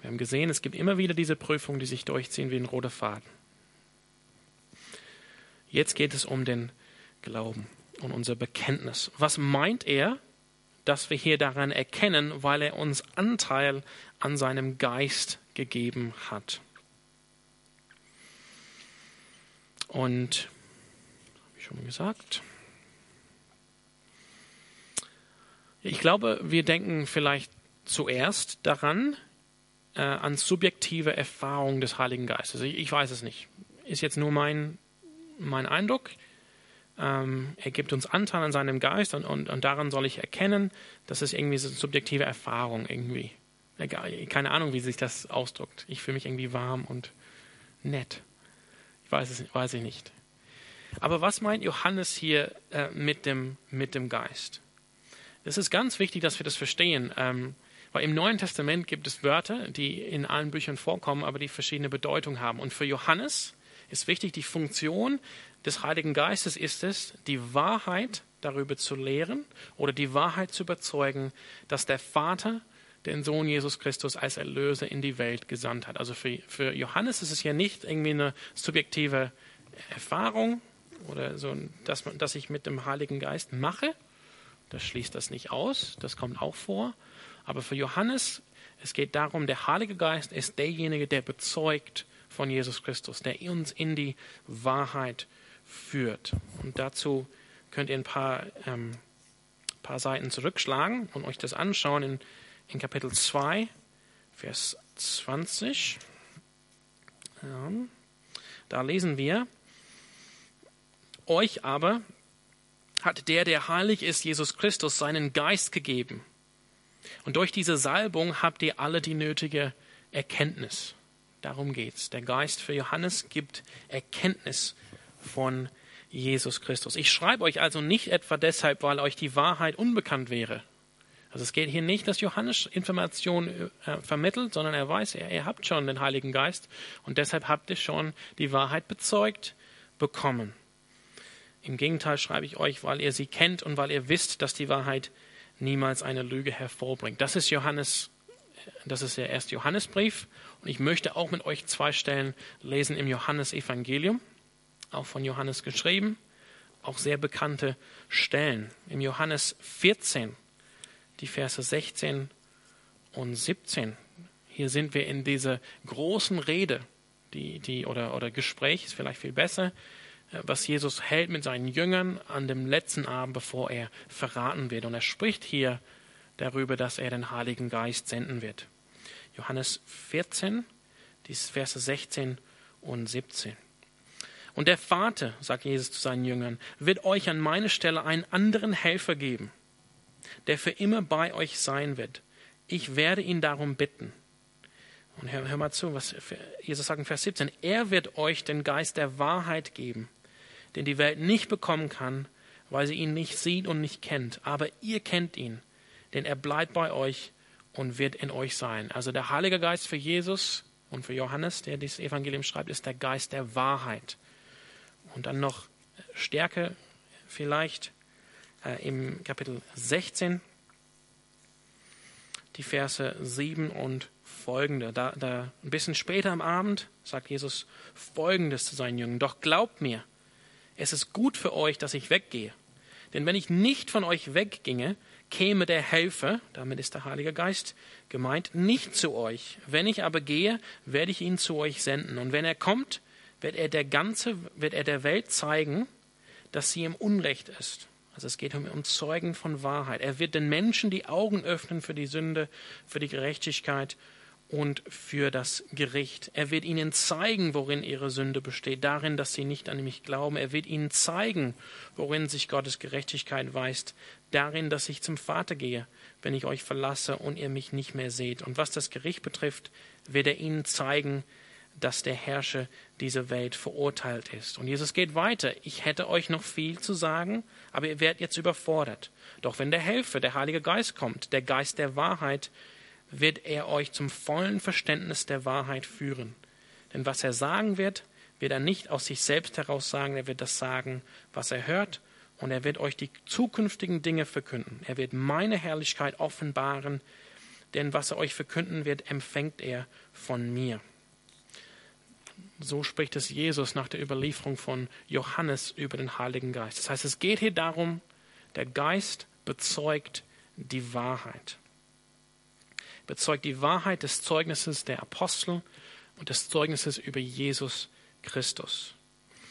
Wir haben gesehen, es gibt immer wieder diese Prüfungen, die sich durchziehen wie ein roter Faden. Jetzt geht es um den Glauben und unser Bekenntnis. Was meint er dass wir hier daran erkennen, weil er uns Anteil an seinem Geist gegeben hat. Und, habe ich schon gesagt, ich glaube, wir denken vielleicht zuerst daran, äh, an subjektive Erfahrung des Heiligen Geistes. Ich, ich, weiß es nicht. Ist jetzt nur mein, mein Eindruck. Ähm, er gibt uns Anteil an seinem Geist und, und, und daran soll ich erkennen, dass es irgendwie so eine subjektive Erfahrung irgendwie. Keine Ahnung, wie sich das ausdrückt. Ich fühle mich irgendwie warm und nett. Ich weiß es weiß ich nicht. Aber was meint Johannes hier äh, mit, dem, mit dem Geist? Es ist ganz wichtig, dass wir das verstehen. Ähm, weil im Neuen Testament gibt es Wörter, die in allen Büchern vorkommen, aber die verschiedene Bedeutung haben. Und für Johannes ist wichtig, die Funktion des Heiligen Geistes ist es, die Wahrheit darüber zu lehren oder die Wahrheit zu überzeugen, dass der Vater den Sohn Jesus Christus als Erlöser in die Welt gesandt hat. Also für, für Johannes ist es ja nicht irgendwie eine subjektive Erfahrung oder so, dass, man, dass ich mit dem Heiligen Geist mache. Das schließt das nicht aus, das kommt auch vor. Aber für Johannes, es geht darum, der Heilige Geist ist derjenige, der bezeugt von Jesus Christus, der uns in die Wahrheit führt. Und dazu könnt ihr ein paar, ähm, paar Seiten zurückschlagen und euch das anschauen in, in Kapitel 2, Vers 20. Ja, da lesen wir, euch aber hat der, der heilig ist, Jesus Christus, seinen Geist gegeben und durch diese Salbung habt ihr alle die nötige Erkenntnis. Darum geht's. Der Geist für Johannes gibt Erkenntnis von Jesus Christus. Ich schreibe euch also nicht etwa deshalb, weil euch die Wahrheit unbekannt wäre. Also es geht hier nicht, dass Johannes Informationen äh, vermittelt, sondern er weiß, ihr, ihr habt schon den Heiligen Geist und deshalb habt ihr schon die Wahrheit bezeugt bekommen. Im Gegenteil schreibe ich euch, weil ihr sie kennt und weil ihr wisst, dass die Wahrheit niemals eine Lüge hervorbringt. Das ist Johannes, das ist der erste Johannesbrief. Und ich möchte auch mit euch zwei Stellen lesen im Johannesevangelium, auch von Johannes geschrieben, auch sehr bekannte Stellen. Im Johannes 14, die Verse 16 und 17. Hier sind wir in dieser großen Rede, die, die, oder, oder Gespräch ist vielleicht viel besser, was Jesus hält mit seinen Jüngern an dem letzten Abend, bevor er verraten wird. Und er spricht hier darüber, dass er den Heiligen Geist senden wird. Johannes 14, die Verse 16 und 17. Und der Vater, sagt Jesus zu seinen Jüngern, wird euch an meine Stelle einen anderen Helfer geben, der für immer bei euch sein wird. Ich werde ihn darum bitten. Und hör, hör mal zu, was Jesus sagt in Vers 17. Er wird euch den Geist der Wahrheit geben den die Welt nicht bekommen kann, weil sie ihn nicht sieht und nicht kennt. Aber ihr kennt ihn, denn er bleibt bei euch und wird in euch sein. Also der Heilige Geist für Jesus und für Johannes, der dieses Evangelium schreibt, ist der Geist der Wahrheit. Und dann noch Stärke vielleicht äh, im Kapitel 16, die Verse 7 und folgende. Da, da ein bisschen später am Abend sagt Jesus folgendes zu seinen Jüngern. Doch glaubt mir, es ist gut für euch, dass ich weggehe. Denn wenn ich nicht von euch wegginge, käme der Helfer, damit ist der Heilige Geist gemeint, nicht zu euch. Wenn ich aber gehe, werde ich ihn zu euch senden. Und wenn er kommt, wird er der ganze, wird er der Welt zeigen, dass sie im Unrecht ist. Also es geht um, um Zeugen von Wahrheit. Er wird den Menschen die Augen öffnen für die Sünde, für die Gerechtigkeit und für das Gericht. Er wird ihnen zeigen, worin ihre Sünde besteht, darin, dass sie nicht an mich glauben. Er wird ihnen zeigen, worin sich Gottes Gerechtigkeit weist, darin, dass ich zum Vater gehe, wenn ich euch verlasse und ihr mich nicht mehr seht. Und was das Gericht betrifft, wird er ihnen zeigen, dass der Herrscher dieser Welt verurteilt ist. Und Jesus geht weiter. Ich hätte euch noch viel zu sagen, aber ihr werdet jetzt überfordert. Doch wenn der Helfer, der Heilige Geist kommt, der Geist der Wahrheit, wird er euch zum vollen Verständnis der Wahrheit führen. Denn was er sagen wird, wird er nicht aus sich selbst heraus sagen, er wird das sagen, was er hört, und er wird euch die zukünftigen Dinge verkünden. Er wird meine Herrlichkeit offenbaren, denn was er euch verkünden wird, empfängt er von mir. So spricht es Jesus nach der Überlieferung von Johannes über den Heiligen Geist. Das heißt, es geht hier darum, der Geist bezeugt die Wahrheit bezeugt die Wahrheit des Zeugnisses der Apostel und des Zeugnisses über Jesus Christus.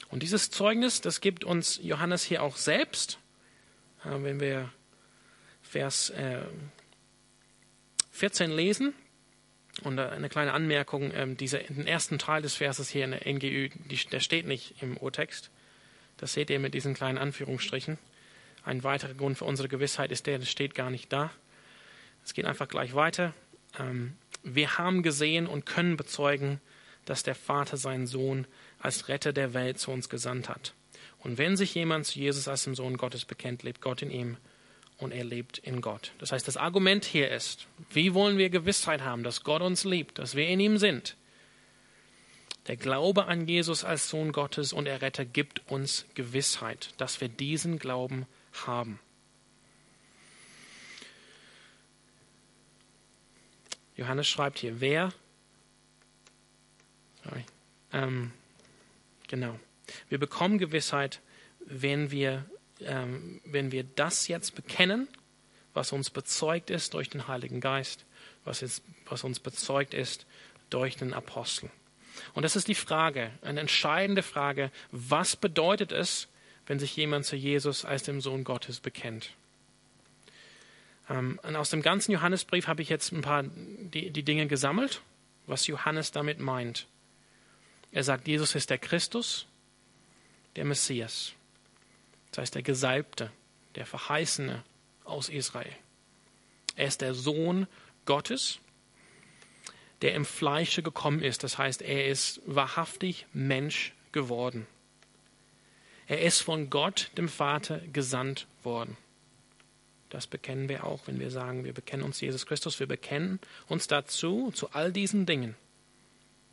Und dieses Zeugnis, das gibt uns Johannes hier auch selbst, äh, wenn wir Vers 14 lesen, und eine kleine Anmerkung, ähm, dieser, den ersten Teil des Verses hier in der NGÜ, der steht nicht im Urtext. Das seht ihr mit diesen kleinen Anführungsstrichen. Ein weiterer Grund für unsere Gewissheit ist der, das steht gar nicht da. Es geht einfach gleich weiter. Ähm, wir haben gesehen und können bezeugen, dass der Vater seinen Sohn als Retter der Welt zu uns gesandt hat. Und wenn sich jemand zu Jesus als dem Sohn Gottes bekennt, lebt Gott in ihm und er lebt in Gott. Das heißt, das Argument hier ist, wie wollen wir Gewissheit haben, dass Gott uns liebt, dass wir in ihm sind? Der Glaube an Jesus als Sohn Gottes und Erretter gibt uns Gewissheit, dass wir diesen Glauben haben. Johannes schreibt hier, wer, sorry, ähm, genau, wir bekommen Gewissheit, wenn wir ähm, wenn wir das jetzt bekennen, was uns bezeugt ist durch den Heiligen Geist, was, ist, was uns bezeugt ist durch den Apostel. Und das ist die Frage, eine entscheidende Frage, was bedeutet es, wenn sich jemand zu Jesus als dem Sohn Gottes bekennt? Ähm, und aus dem ganzen Johannesbrief habe ich jetzt ein paar die, die Dinge gesammelt, was Johannes damit meint. Er sagt, Jesus ist der Christus, der Messias. Das heißt, der Gesalbte, der Verheißene aus Israel. Er ist der Sohn Gottes, der im Fleische gekommen ist. Das heißt, er ist wahrhaftig Mensch geworden. Er ist von Gott, dem Vater, gesandt worden. Das bekennen wir auch, wenn wir sagen, wir bekennen uns Jesus Christus. Wir bekennen uns dazu, zu all diesen Dingen.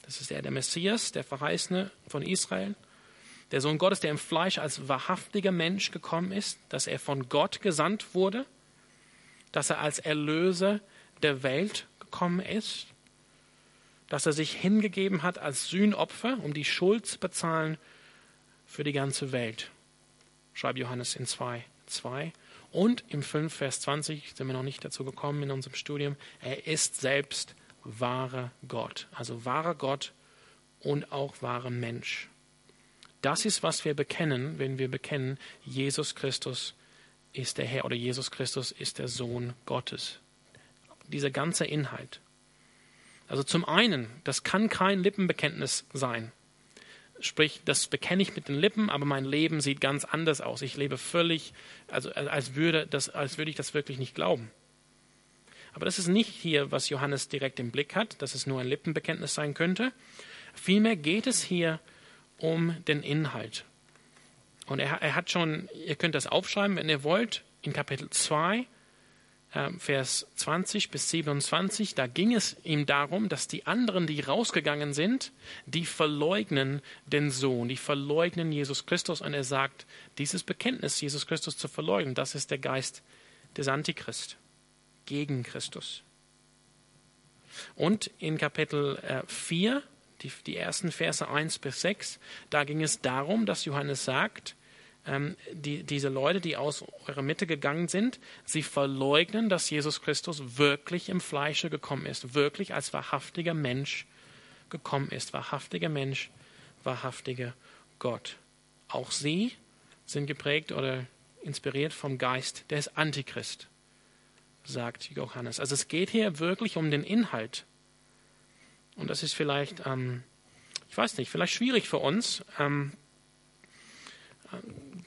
Das ist er, der Messias, der Verheißene von Israel der Sohn Gottes, der im Fleisch als wahrhaftiger Mensch gekommen ist, dass er von Gott gesandt wurde, dass er als Erlöser der Welt gekommen ist, dass er sich hingegeben hat als Sühnopfer, um die Schuld zu bezahlen für die ganze Welt. Schreibt Johannes in 2, 2. Und im 5, Vers 20 sind wir noch nicht dazu gekommen in unserem Studium. Er ist selbst wahrer Gott. Also wahrer Gott und auch wahrer Mensch. Das ist, was wir bekennen, wenn wir bekennen, Jesus Christus ist der Herr oder Jesus Christus ist der Sohn Gottes. Dieser ganze Inhalt. Also zum einen, das kann kein Lippenbekenntnis sein. Sprich, das bekenne ich mit den Lippen, aber mein Leben sieht ganz anders aus. Ich lebe völlig, also als würde, das, als würde ich das wirklich nicht glauben. Aber das ist nicht hier, was Johannes direkt im Blick hat, dass es nur ein Lippenbekenntnis sein könnte. Vielmehr geht es hier um den Inhalt. Und er, er hat schon, ihr könnt das aufschreiben, wenn ihr wollt, in Kapitel 2, äh, Vers 20 bis 27, da ging es ihm darum, dass die anderen, die rausgegangen sind, die verleugnen den Sohn, die verleugnen Jesus Christus. Und er sagt, dieses Bekenntnis, Jesus Christus zu verleugnen, das ist der Geist des Antichrist, gegen Christus. Und in Kapitel äh, 4, die, die ersten Verse 1 bis 6, da ging es darum, dass Johannes sagt, ähm, die, diese Leute, die aus eurer Mitte gegangen sind, sie verleugnen, dass Jesus Christus wirklich im Fleische gekommen ist, wirklich als wahrhaftiger Mensch gekommen ist, wahrhaftiger Mensch, wahrhaftiger Gott. Auch sie sind geprägt oder inspiriert vom Geist des Antichrist, sagt Johannes. Also es geht hier wirklich um den Inhalt und das ist vielleicht, ähm, ich weiß nicht, vielleicht schwierig für uns. Ähm, äh,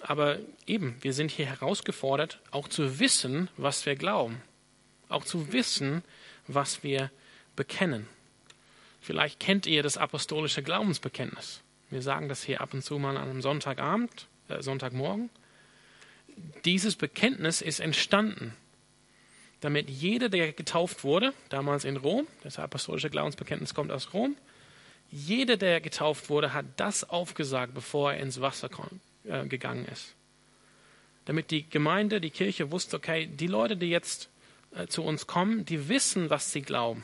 aber eben, wir sind hier herausgefordert, auch zu wissen, was wir glauben. Auch zu wissen, was wir bekennen. Vielleicht kennt ihr das apostolische Glaubensbekenntnis. Wir sagen das hier ab und zu mal an einem Sonntagabend, äh, Sonntagmorgen. Dieses Bekenntnis ist entstanden damit jeder, der getauft wurde, damals in Rom, das apostolische Glaubensbekenntnis kommt aus Rom, jeder, der getauft wurde, hat das aufgesagt, bevor er ins Wasser äh, gegangen ist. Damit die Gemeinde, die Kirche wusste, okay, die Leute, die jetzt äh, zu uns kommen, die wissen, was sie glauben.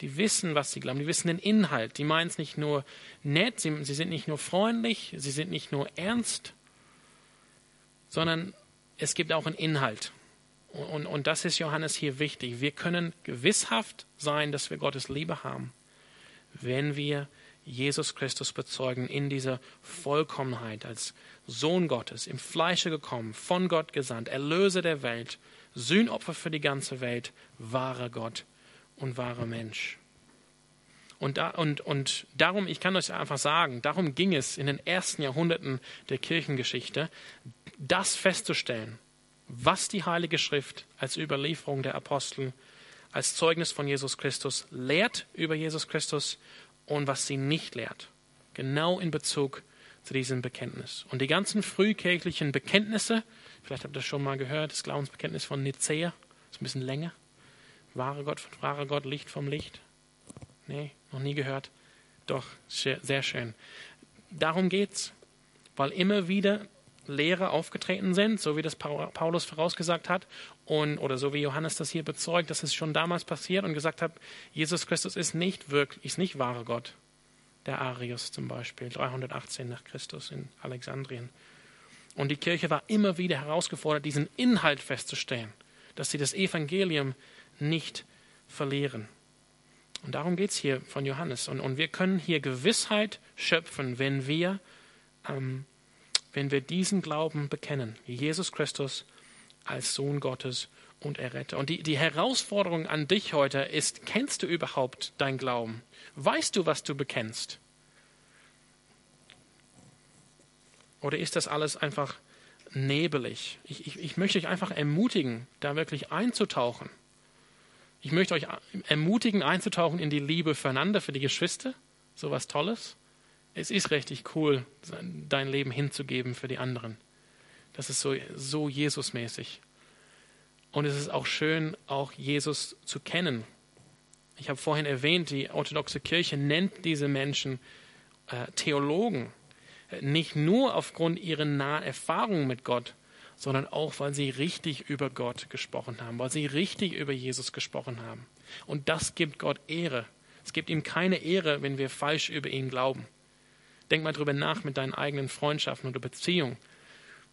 Die wissen, was sie glauben. Die wissen den Inhalt. Die meinen es nicht nur nett, sie, sie sind nicht nur freundlich, sie sind nicht nur ernst, sondern es gibt auch einen Inhalt. Und, und das ist Johannes hier wichtig. Wir können gewisshaft sein, dass wir Gottes Liebe haben, wenn wir Jesus Christus bezeugen in dieser Vollkommenheit als Sohn Gottes, im Fleische gekommen, von Gott gesandt, Erlöser der Welt, Sühnopfer für die ganze Welt, wahrer Gott und wahrer Mensch. Und, da, und, und darum, ich kann euch einfach sagen, darum ging es in den ersten Jahrhunderten der Kirchengeschichte, das festzustellen, was die Heilige Schrift als Überlieferung der Apostel, als Zeugnis von Jesus Christus lehrt über Jesus Christus und was sie nicht lehrt. Genau in Bezug zu diesem Bekenntnis. Und die ganzen frühkirchlichen Bekenntnisse, vielleicht habt ihr das schon mal gehört, das Glaubensbekenntnis von Nicäa, ist ein bisschen länger. Wahre Gott, wahre Gott, Licht vom Licht. Nee, noch nie gehört. Doch, sehr schön. Darum geht's, weil immer wieder Lehre aufgetreten sind, so wie das Paulus vorausgesagt hat, und, oder so wie Johannes das hier bezeugt, dass es schon damals passiert und gesagt hat, Jesus Christus ist nicht wirklich, ist nicht wahre Gott. Der Arius zum Beispiel, 318 nach Christus in Alexandrien. Und die Kirche war immer wieder herausgefordert, diesen Inhalt festzustellen, dass sie das Evangelium nicht verlieren. Und darum geht es hier von Johannes. Und, und wir können hier Gewissheit schöpfen, wenn wir, ähm, wenn wir diesen Glauben bekennen. Jesus Christus als Sohn Gottes und Erretter. Und die, die Herausforderung an dich heute ist, kennst du überhaupt dein Glauben? Weißt du, was du bekennst? Oder ist das alles einfach nebelig? Ich, ich, ich möchte euch einfach ermutigen, da wirklich einzutauchen. Ich möchte euch ermutigen, einzutauchen in die Liebe füreinander, für die Geschwister. So was Tolles. Es ist richtig cool, dein Leben hinzugeben für die anderen. Das ist so, so Jesusmäßig. Und es ist auch schön, auch Jesus zu kennen. Ich habe vorhin erwähnt, die orthodoxe Kirche nennt diese Menschen äh, Theologen. Nicht nur aufgrund ihrer nahen Erfahrung mit Gott, sondern auch, weil sie richtig über Gott gesprochen haben, weil sie richtig über Jesus gesprochen haben. Und das gibt Gott Ehre. Es gibt ihm keine Ehre, wenn wir falsch über ihn glauben. Denk mal drüber nach mit deinen eigenen Freundschaften oder Beziehungen.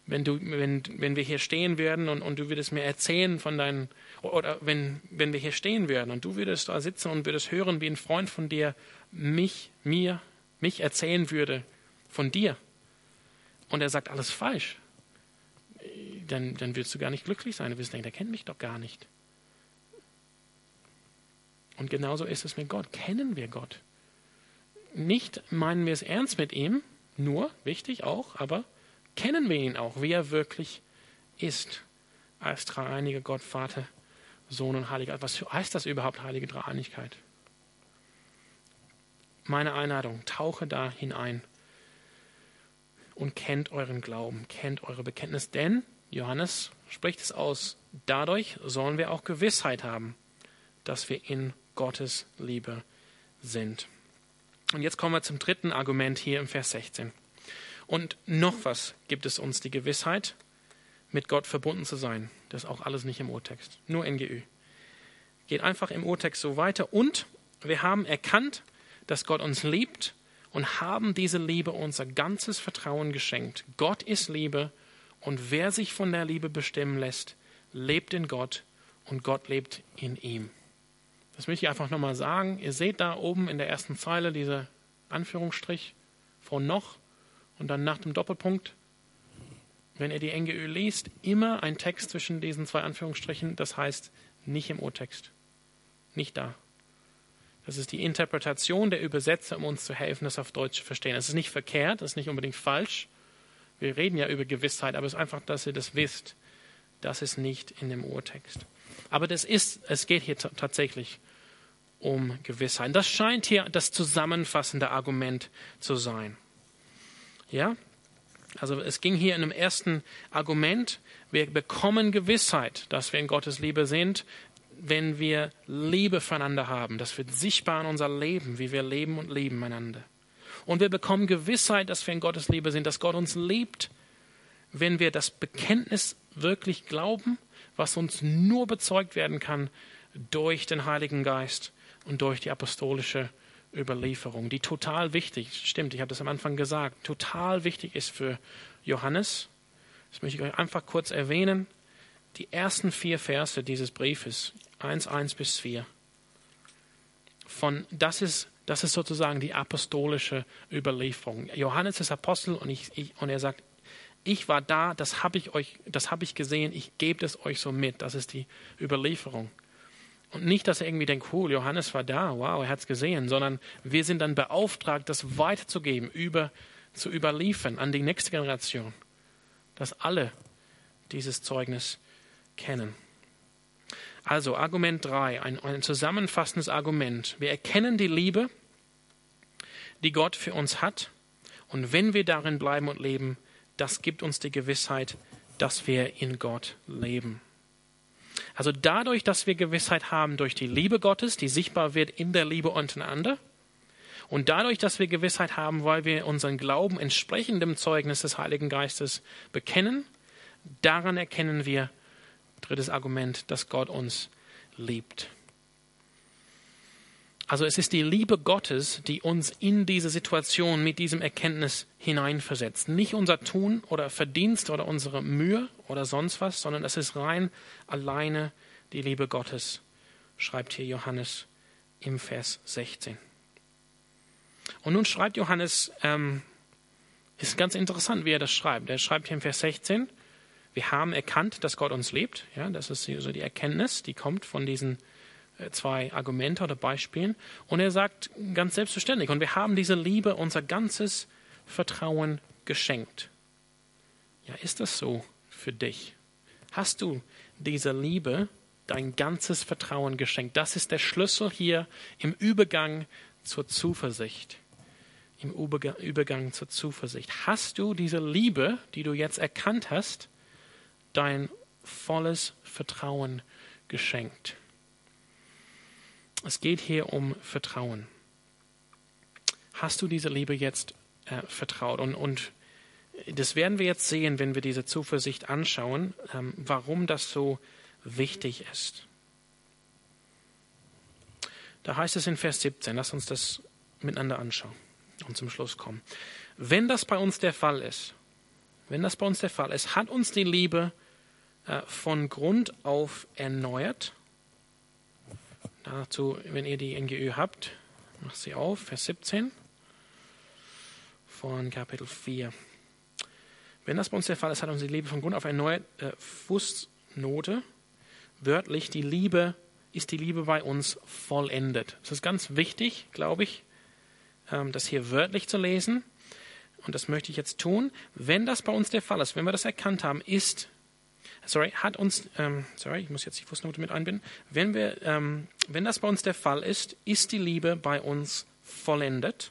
Wenn, du, wenn, wenn wir hier stehen werden und, und du würdest mir erzählen von deinen, oder wenn, wenn wir hier stehen werden und du würdest da sitzen und würdest hören, wie ein Freund von dir mich, mir, mich erzählen würde von dir. Und er sagt alles falsch dann, dann wirst du gar nicht glücklich sein. Du wirst denken, der kennt mich doch gar nicht. Und genauso ist es mit Gott. Kennen wir Gott? Nicht meinen wir es ernst mit ihm, nur, wichtig auch, aber kennen wir ihn auch, wie er wirklich ist, als dreieiniger Gott, Vater, Sohn und Heiliger. Was heißt das überhaupt, heilige Dreieinigkeit? Meine Einladung, tauche da hinein und kennt euren Glauben, kennt eure Bekenntnis, denn Johannes spricht es aus. Dadurch sollen wir auch Gewissheit haben, dass wir in Gottes Liebe sind. Und jetzt kommen wir zum dritten Argument hier im Vers 16. Und noch was gibt es uns die Gewissheit, mit Gott verbunden zu sein. Das ist auch alles nicht im Urtext, nur NGÜ. Geht einfach im Urtext so weiter. Und wir haben erkannt, dass Gott uns liebt und haben diese Liebe unser ganzes Vertrauen geschenkt. Gott ist Liebe und wer sich von der Liebe bestimmen lässt, lebt in Gott und Gott lebt in ihm. Das möchte ich einfach nochmal sagen. Ihr seht da oben in der ersten Zeile diese Anführungsstrich von noch und dann nach dem Doppelpunkt. Wenn ihr die NGÖ liest, immer ein Text zwischen diesen zwei Anführungsstrichen, das heißt nicht im Urtext. Nicht da. Das ist die Interpretation der Übersetzer, um uns zu helfen, das auf Deutsch zu verstehen. Es ist nicht verkehrt, es ist nicht unbedingt falsch, wir reden ja über Gewissheit, aber es ist einfach, dass ihr das wisst. Das ist nicht in dem Urtext. Aber das ist, es geht hier tatsächlich um Gewissheit. Das scheint hier das zusammenfassende Argument zu sein. Ja? Also es ging hier in dem ersten Argument, wir bekommen Gewissheit, dass wir in Gottes Liebe sind, wenn wir Liebe füreinander haben. Das wird sichtbar in unser Leben, wie wir leben und lieben einander. Und wir bekommen Gewissheit, dass wir in Gottes Liebe sind, dass Gott uns liebt, wenn wir das Bekenntnis wirklich glauben, was uns nur bezeugt werden kann durch den Heiligen Geist und durch die apostolische Überlieferung, die total wichtig, stimmt, ich habe das am Anfang gesagt, total wichtig ist für Johannes. Das möchte ich euch einfach kurz erwähnen. Die ersten vier Verse dieses Briefes, 1, 1 bis 4. Von, das ist das ist sozusagen die apostolische Überlieferung. Johannes ist Apostel und, ich, ich, und er sagt, Ich war da, das habe ich euch, das habe ich gesehen, ich gebe es euch so mit. Das ist die Überlieferung. Und nicht, dass er irgendwie denkt, cool, Johannes war da, wow, er hat es gesehen, sondern wir sind dann beauftragt, das weiterzugeben, über, zu überliefern an die nächste Generation, dass alle dieses Zeugnis kennen. Also Argument 3, ein, ein zusammenfassendes Argument. Wir erkennen die Liebe, die Gott für uns hat, und wenn wir darin bleiben und leben, das gibt uns die Gewissheit, dass wir in Gott leben. Also dadurch, dass wir Gewissheit haben durch die Liebe Gottes, die sichtbar wird in der Liebe untereinander, und dadurch, dass wir Gewissheit haben, weil wir unseren Glauben entsprechend dem Zeugnis des Heiligen Geistes bekennen, daran erkennen wir, drittes Argument, dass Gott uns liebt. Also es ist die Liebe Gottes, die uns in diese Situation mit diesem Erkenntnis hineinversetzt. Nicht unser Tun oder Verdienst oder unsere Mühe oder sonst was, sondern es ist rein alleine die Liebe Gottes, schreibt hier Johannes im Vers 16. Und nun schreibt Johannes, ähm, ist ganz interessant, wie er das schreibt. Er schreibt hier im Vers 16, wir haben erkannt, dass Gott uns liebt. Ja, das ist so die Erkenntnis, die kommt von diesen zwei Argumente oder Beispielen. Und er sagt ganz selbstverständlich, und wir haben diese Liebe unser ganzes Vertrauen geschenkt. Ja, ist das so für dich? Hast du diese Liebe, dein ganzes Vertrauen geschenkt? Das ist der Schlüssel hier im Übergang zur Zuversicht. Im Übergang zur Zuversicht. Hast du diese Liebe, die du jetzt erkannt hast, dein volles Vertrauen geschenkt? Es geht hier um Vertrauen. Hast du diese Liebe jetzt äh, vertraut? Und, und das werden wir jetzt sehen, wenn wir diese Zuversicht anschauen, ähm, warum das so wichtig ist. Da heißt es in Vers 17, lass uns das miteinander anschauen und zum Schluss kommen. Wenn das bei uns der Fall ist, wenn das bei uns der Fall ist, hat uns die Liebe äh, von Grund auf erneuert Dazu, wenn ihr die NGÖ habt, macht sie auf, Vers 17 von Kapitel 4. Wenn das bei uns der Fall ist, hat unsere Liebe von Grund auf eine neue äh, Fußnote. Wörtlich, die Liebe ist die Liebe bei uns vollendet. Es ist ganz wichtig, glaube ich, ähm, das hier wörtlich zu lesen. Und das möchte ich jetzt tun. Wenn das bei uns der Fall ist, wenn wir das erkannt haben, ist sorry, hat uns, ähm, sorry, ich muss jetzt die Fußnote mit einbinden. Wenn wir, ähm, wenn das bei uns der Fall ist, ist die Liebe bei uns vollendet.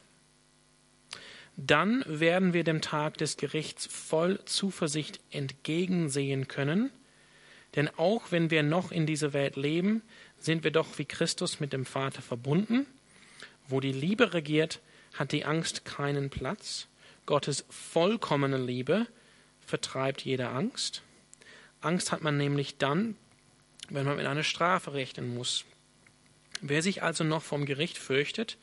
Dann werden wir dem Tag des Gerichts voll Zuversicht entgegensehen können. Denn auch wenn wir noch in dieser Welt leben, sind wir doch wie Christus mit dem Vater verbunden. Wo die Liebe regiert, hat die Angst keinen Platz. Gottes vollkommene Liebe vertreibt jede Angst. Angst hat man nämlich dann, wenn man mit einer Strafe rechnen muss. Wer sich also noch vom Gericht fürchtet,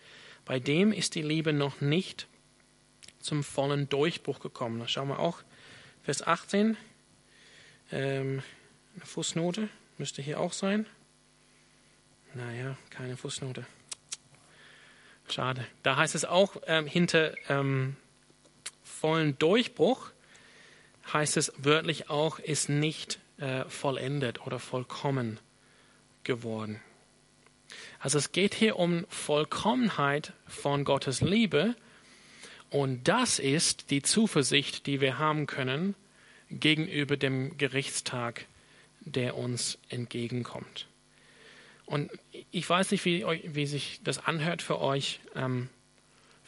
bei dem ist die Liebe noch nicht zum vollen Durchbruch gekommen. Da schauen wir auch Vers 18, ähm, eine Fußnote, müsste hier auch sein. Naja, keine Fußnote. Schade. Da heißt es auch ähm, hinter ähm, vollen Durchbruch heißt es wörtlich auch, ist nicht äh, vollendet oder vollkommen geworden. Also es geht hier um Vollkommenheit von Gottes Liebe und das ist die Zuversicht, die wir haben können gegenüber dem Gerichtstag, der uns entgegenkommt. Und ich weiß nicht, wie, wie sich das anhört für euch. Ähm,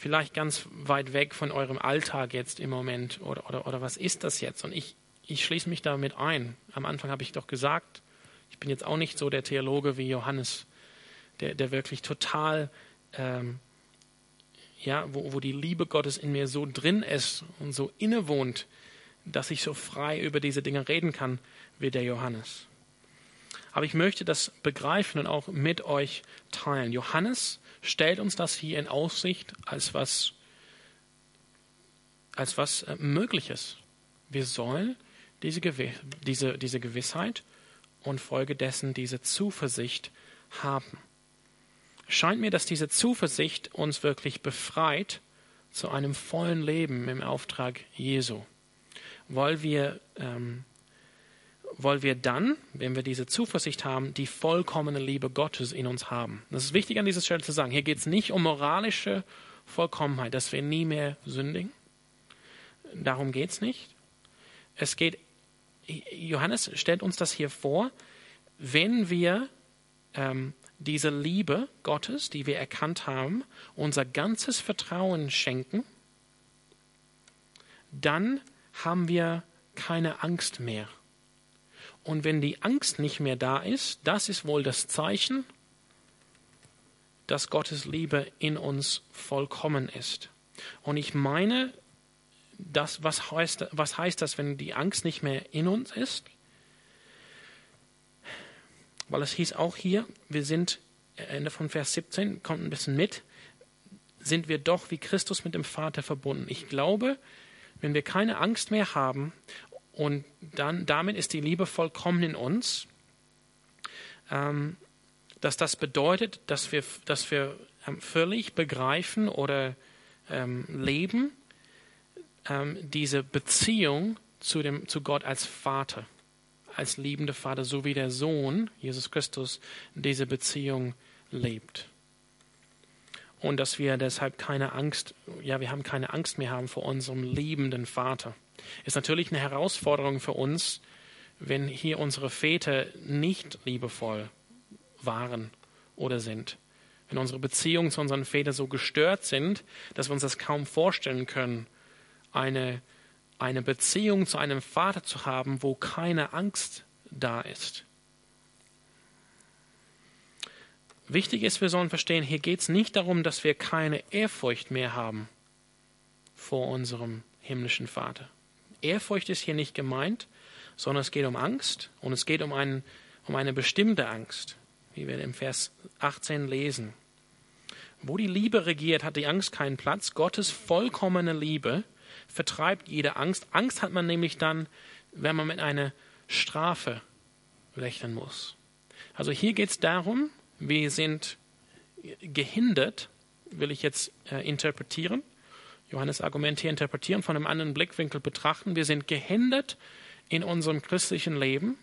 vielleicht ganz weit weg von eurem Alltag jetzt im Moment oder, oder, oder was ist das jetzt? Und ich, ich schließe mich damit ein. Am Anfang habe ich doch gesagt, ich bin jetzt auch nicht so der Theologe wie Johannes, der, der wirklich total, ähm, ja, wo, wo die Liebe Gottes in mir so drin ist und so innewohnt, dass ich so frei über diese Dinge reden kann wie der Johannes. Aber ich möchte das begreifen und auch mit euch teilen. Johannes stellt uns das hier in Aussicht als was, als was äh, Mögliches. Wir sollen diese, diese, diese Gewissheit und folgedessen diese Zuversicht haben. Scheint mir, dass diese Zuversicht uns wirklich befreit zu einem vollen Leben im Auftrag Jesu. weil wir, ähm, weil wir dann, wenn wir diese Zuversicht haben, die vollkommene Liebe Gottes in uns haben. Das ist wichtig an dieser Stelle zu sagen. Hier geht es nicht um moralische Vollkommenheit, dass wir nie mehr sündigen. Darum geht es nicht. Es geht, Johannes stellt uns das hier vor, wenn wir ähm, diese Liebe Gottes, die wir erkannt haben, unser ganzes Vertrauen schenken, dann haben wir keine Angst mehr. Und wenn die Angst nicht mehr da ist, das ist wohl das Zeichen, dass Gottes Liebe in uns vollkommen ist. Und ich meine, das, was, heißt, was heißt das, wenn die Angst nicht mehr in uns ist? Weil es hieß auch hier, wir sind, Ende von Vers 17, kommt ein bisschen mit, sind wir doch wie Christus mit dem Vater verbunden. Ich glaube, wenn wir keine Angst mehr haben und dann damit ist die Liebe vollkommen in uns, ähm, dass das bedeutet, dass wir, dass wir ähm, völlig begreifen oder ähm, leben ähm, diese Beziehung zu, dem, zu Gott als Vater, als liebender Vater, so wie der Sohn, Jesus Christus, diese Beziehung lebt. Und dass wir deshalb keine Angst, ja, wir haben keine Angst mehr haben vor unserem liebenden Vater. Ist natürlich eine Herausforderung für uns, wenn hier unsere Väter nicht liebevoll waren oder sind. Wenn unsere Beziehungen zu unseren Vätern so gestört sind, dass wir uns das kaum vorstellen können, eine, eine Beziehung zu einem Vater zu haben, wo keine Angst da ist. Wichtig ist, wir sollen verstehen, hier geht es nicht darum, dass wir keine Ehrfurcht mehr haben vor unserem himmlischen Vater. Ehrfurcht ist hier nicht gemeint, sondern es geht um Angst und es geht um, einen, um eine bestimmte Angst wie wir im Vers 18 lesen. Wo die Liebe regiert, hat die Angst keinen Platz. Gottes vollkommene Liebe vertreibt jede Angst. Angst hat man nämlich dann, wenn man mit einer Strafe rechnen muss. Also hier geht es darum, wir sind gehindert, will ich jetzt äh, interpretieren, Johannes Argument hier interpretieren, von einem anderen Blickwinkel betrachten. Wir sind gehindert in unserem christlichen Leben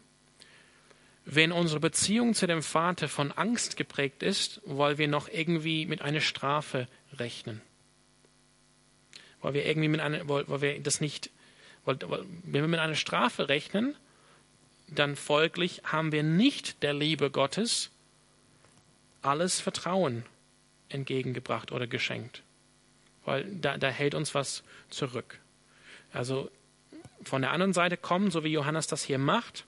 wenn unsere Beziehung zu dem Vater von Angst geprägt ist, weil wir noch irgendwie mit einer Strafe rechnen. Weil wir irgendwie mit einer, weil, weil wir das nicht, weil, weil, wenn wir mit einer Strafe rechnen, dann folglich haben wir nicht der Liebe Gottes alles Vertrauen entgegengebracht oder geschenkt. Weil da, da hält uns was zurück. Also von der anderen Seite kommen, so wie Johannes das hier macht,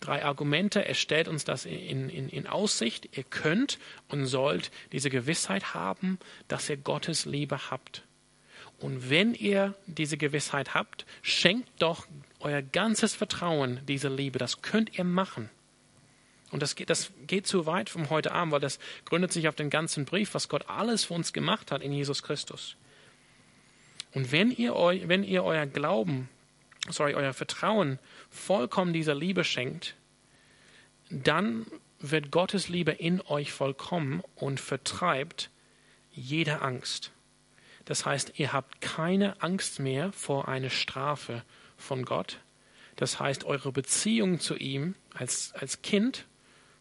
drei Argumente. Er stellt uns das in, in, in Aussicht. Ihr könnt und sollt diese Gewissheit haben, dass ihr Gottes Liebe habt. Und wenn ihr diese Gewissheit habt, schenkt doch euer ganzes Vertrauen dieser Liebe. Das könnt ihr machen. Und das geht, das geht zu weit vom heute Abend, weil das gründet sich auf den ganzen Brief, was Gott alles für uns gemacht hat in Jesus Christus. Und wenn ihr, eu, wenn ihr euer Glauben sorry, euer Vertrauen vollkommen dieser Liebe schenkt, dann wird Gottes Liebe in euch vollkommen und vertreibt jede Angst. Das heißt, ihr habt keine Angst mehr vor einer Strafe von Gott. Das heißt, eure Beziehung zu ihm als, als Kind,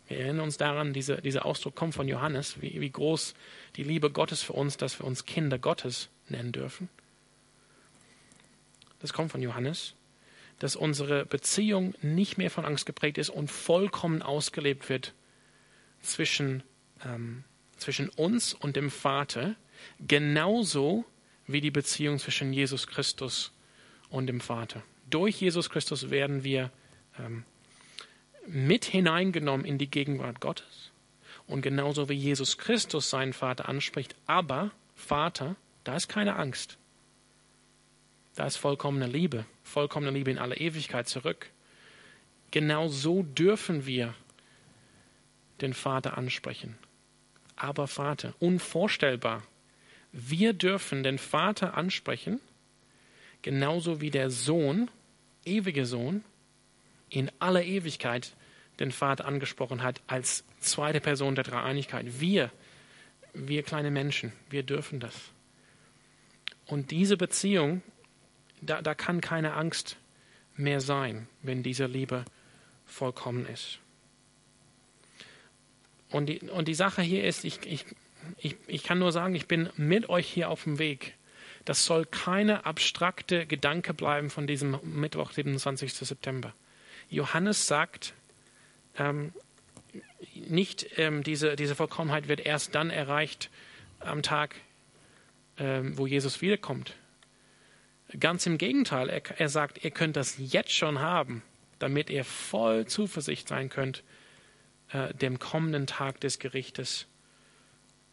wir erinnern uns daran, diese, dieser Ausdruck kommt von Johannes, wie, wie groß die Liebe Gottes für uns, dass wir uns Kinder Gottes nennen dürfen das kommt von Johannes, dass unsere Beziehung nicht mehr von Angst geprägt ist und vollkommen ausgelebt wird zwischen, ähm, zwischen uns und dem Vater, genauso wie die Beziehung zwischen Jesus Christus und dem Vater. Durch Jesus Christus werden wir ähm, mit hineingenommen in die Gegenwart Gottes. Und genauso wie Jesus Christus seinen Vater anspricht, aber Vater, da ist keine Angst. Da ist vollkommene Liebe, vollkommene Liebe in alle Ewigkeit zurück. Genau so dürfen wir den Vater ansprechen. Aber Vater, unvorstellbar. Wir dürfen den Vater ansprechen, genauso wie der Sohn, ewige Sohn, in aller Ewigkeit den Vater angesprochen hat als zweite Person der Dreieinigkeit. Wir, wir kleine Menschen, wir dürfen das. Und diese Beziehung da, da kann keine Angst mehr sein, wenn diese Liebe vollkommen ist. Und die, und die Sache hier ist, ich, ich, ich, ich kann nur sagen, ich bin mit euch hier auf dem Weg. Das soll keine abstrakte Gedanke bleiben von diesem Mittwoch, 27. September. Johannes sagt, ähm, nicht ähm, diese, diese Vollkommenheit wird erst dann erreicht am Tag, ähm, wo Jesus wiederkommt. Ganz im Gegenteil, er, er sagt, ihr könnt das jetzt schon haben, damit ihr voll Zuversicht sein könnt äh, dem kommenden Tag des Gerichtes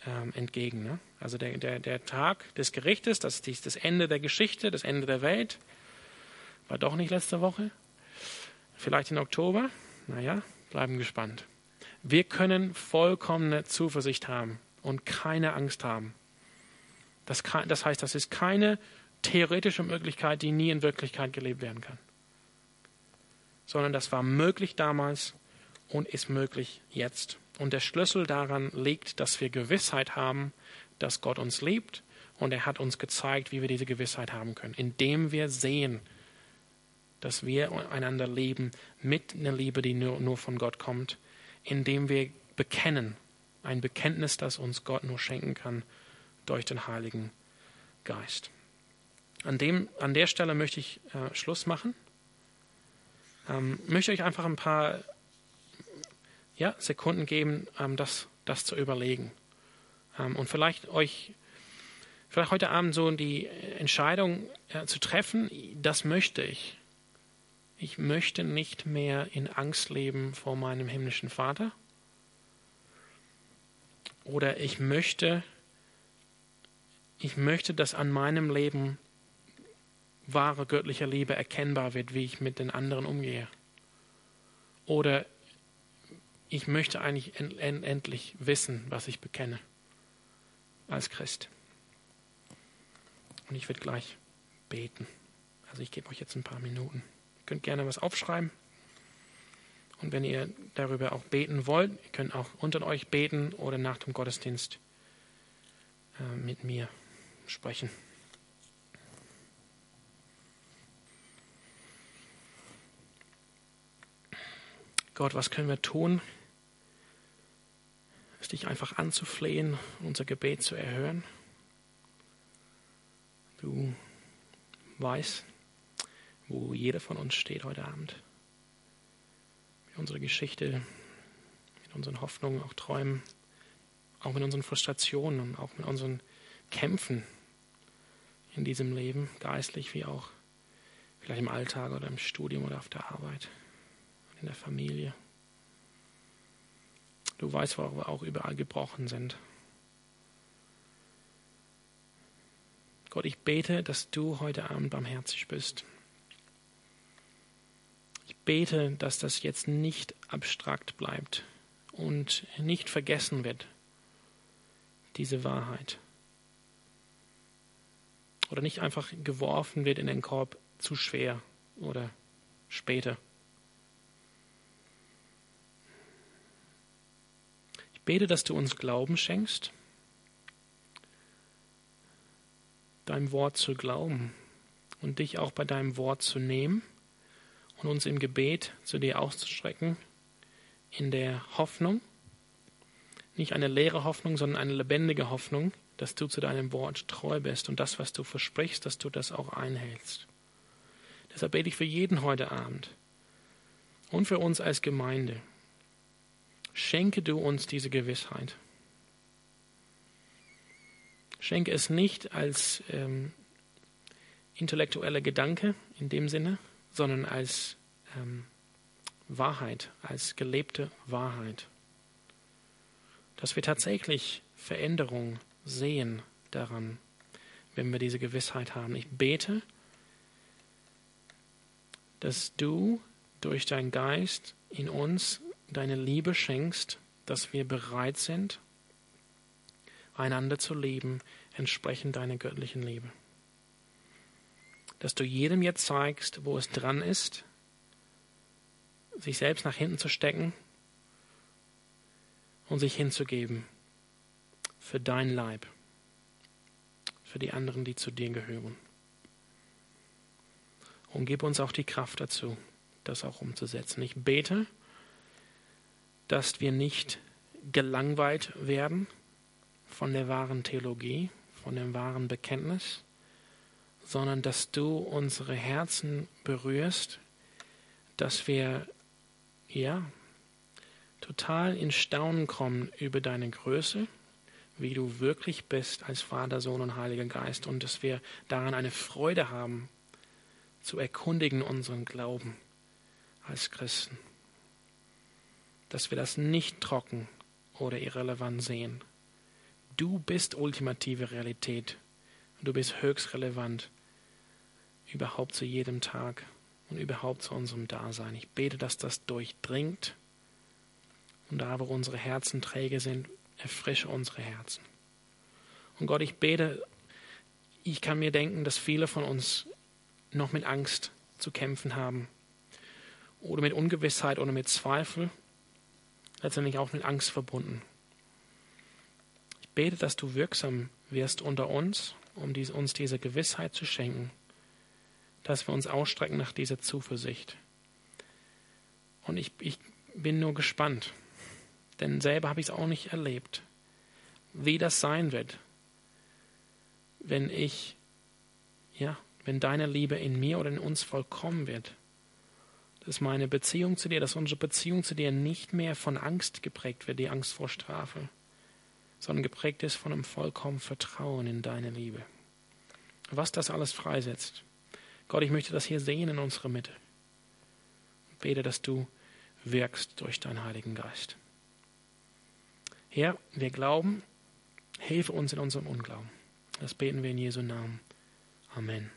ähm, entgegen. Ne? Also der, der, der Tag des Gerichtes, das ist das Ende der Geschichte, das Ende der Welt, war doch nicht letzte Woche. Vielleicht im Oktober. Naja, bleiben gespannt. Wir können vollkommene Zuversicht haben und keine Angst haben. Das, kann, das heißt, das ist keine theoretische Möglichkeit, die nie in Wirklichkeit gelebt werden kann. Sondern das war möglich damals und ist möglich jetzt. Und der Schlüssel daran liegt, dass wir Gewissheit haben, dass Gott uns liebt und er hat uns gezeigt, wie wir diese Gewissheit haben können, indem wir sehen, dass wir einander lieben mit einer Liebe, die nur, nur von Gott kommt, indem wir bekennen, ein Bekenntnis, das uns Gott nur schenken kann durch den Heiligen Geist. An, dem, an der Stelle möchte ich äh, Schluss machen. Ähm, möchte euch einfach ein paar ja, Sekunden geben, ähm, das, das zu überlegen. Ähm, und vielleicht euch vielleicht heute Abend so die Entscheidung äh, zu treffen, das möchte ich ich möchte nicht mehr in Angst leben vor meinem himmlischen Vater. Oder ich möchte, ich möchte, dass an meinem Leben wahre göttliche Liebe erkennbar wird, wie ich mit den anderen umgehe. Oder ich möchte eigentlich endlich wissen, was ich bekenne als Christ. Und ich werde gleich beten. Also ich gebe euch jetzt ein paar Minuten. Ihr könnt gerne was aufschreiben. Und wenn ihr darüber auch beten wollt, ihr könnt auch unter euch beten oder nach dem Gottesdienst äh, mit mir sprechen. Gott, was können wir tun, es dich einfach anzuflehen, unser Gebet zu erhören? Du weißt, wo jeder von uns steht heute Abend. Mit unserer Geschichte, mit unseren Hoffnungen, auch Träumen, auch mit unseren Frustrationen und auch mit unseren Kämpfen in diesem Leben, geistlich wie auch vielleicht im Alltag oder im Studium oder auf der Arbeit, in der Familie. Du weißt, wo wir auch überall gebrochen sind. Gott, ich bete, dass du heute Abend barmherzig bist bete, dass das jetzt nicht abstrakt bleibt und nicht vergessen wird, diese Wahrheit. Oder nicht einfach geworfen wird in den Korb zu schwer oder später. Bete, dass du uns Glauben schenkst, deinem Wort zu glauben und dich auch bei deinem Wort zu nehmen und uns im Gebet zu dir auszustrecken, in der Hoffnung, nicht eine leere Hoffnung, sondern eine lebendige Hoffnung, dass du zu deinem Wort treu bist und das, was du versprichst, dass du das auch einhältst. Deshalb bete ich für jeden heute Abend und für uns als Gemeinde. Schenke du uns diese Gewissheit. Schenke es nicht als ähm, intellektueller Gedanke in dem Sinne, sondern als ähm, Wahrheit, als gelebte Wahrheit. Dass wir tatsächlich Veränderung sehen daran, wenn wir diese Gewissheit haben. Ich bete, dass du durch deinen Geist in uns deine Liebe schenkst, dass wir bereit sind, einander zu lieben, entsprechend deiner göttlichen Liebe dass du jedem jetzt zeigst, wo es dran ist, sich selbst nach hinten zu stecken und sich hinzugeben für dein Leib, für die anderen, die zu dir gehören. Und gib uns auch die Kraft dazu, das auch umzusetzen. Ich bete, dass wir nicht gelangweilt werden von der wahren Theologie, von dem wahren Bekenntnis, sondern dass du unsere Herzen berührst, dass wir ja total in Staunen kommen über deine Größe, wie du wirklich bist als Vater, Sohn und Heiliger Geist und dass wir daran eine Freude haben, zu erkundigen unseren Glauben als Christen. Dass wir das nicht trocken oder irrelevant sehen. Du bist ultimative Realität. Du bist höchst relevant überhaupt zu jedem Tag und überhaupt zu unserem Dasein. Ich bete, dass das durchdringt und da, wo unsere Herzen träge sind, erfrische unsere Herzen. Und Gott, ich bete, ich kann mir denken, dass viele von uns noch mit Angst zu kämpfen haben oder mit Ungewissheit oder mit Zweifel, letztendlich auch mit Angst verbunden. Ich bete, dass du wirksam wirst unter uns, um dies, uns diese Gewissheit zu schenken, dass wir uns ausstrecken nach dieser Zuversicht. Und ich, ich bin nur gespannt, denn selber habe ich es auch nicht erlebt, wie das sein wird, wenn ich, ja, wenn deine Liebe in mir oder in uns vollkommen wird. Dass meine Beziehung zu dir, dass unsere Beziehung zu dir nicht mehr von Angst geprägt wird, die Angst vor Strafe, sondern geprägt ist von einem vollkommenen Vertrauen in deine Liebe. Was das alles freisetzt. Gott, ich möchte das hier sehen in unserer Mitte. Ich bete, dass du wirkst durch deinen Heiligen Geist. Herr, wir glauben, hilfe uns in unserem Unglauben. Das beten wir in Jesu Namen. Amen.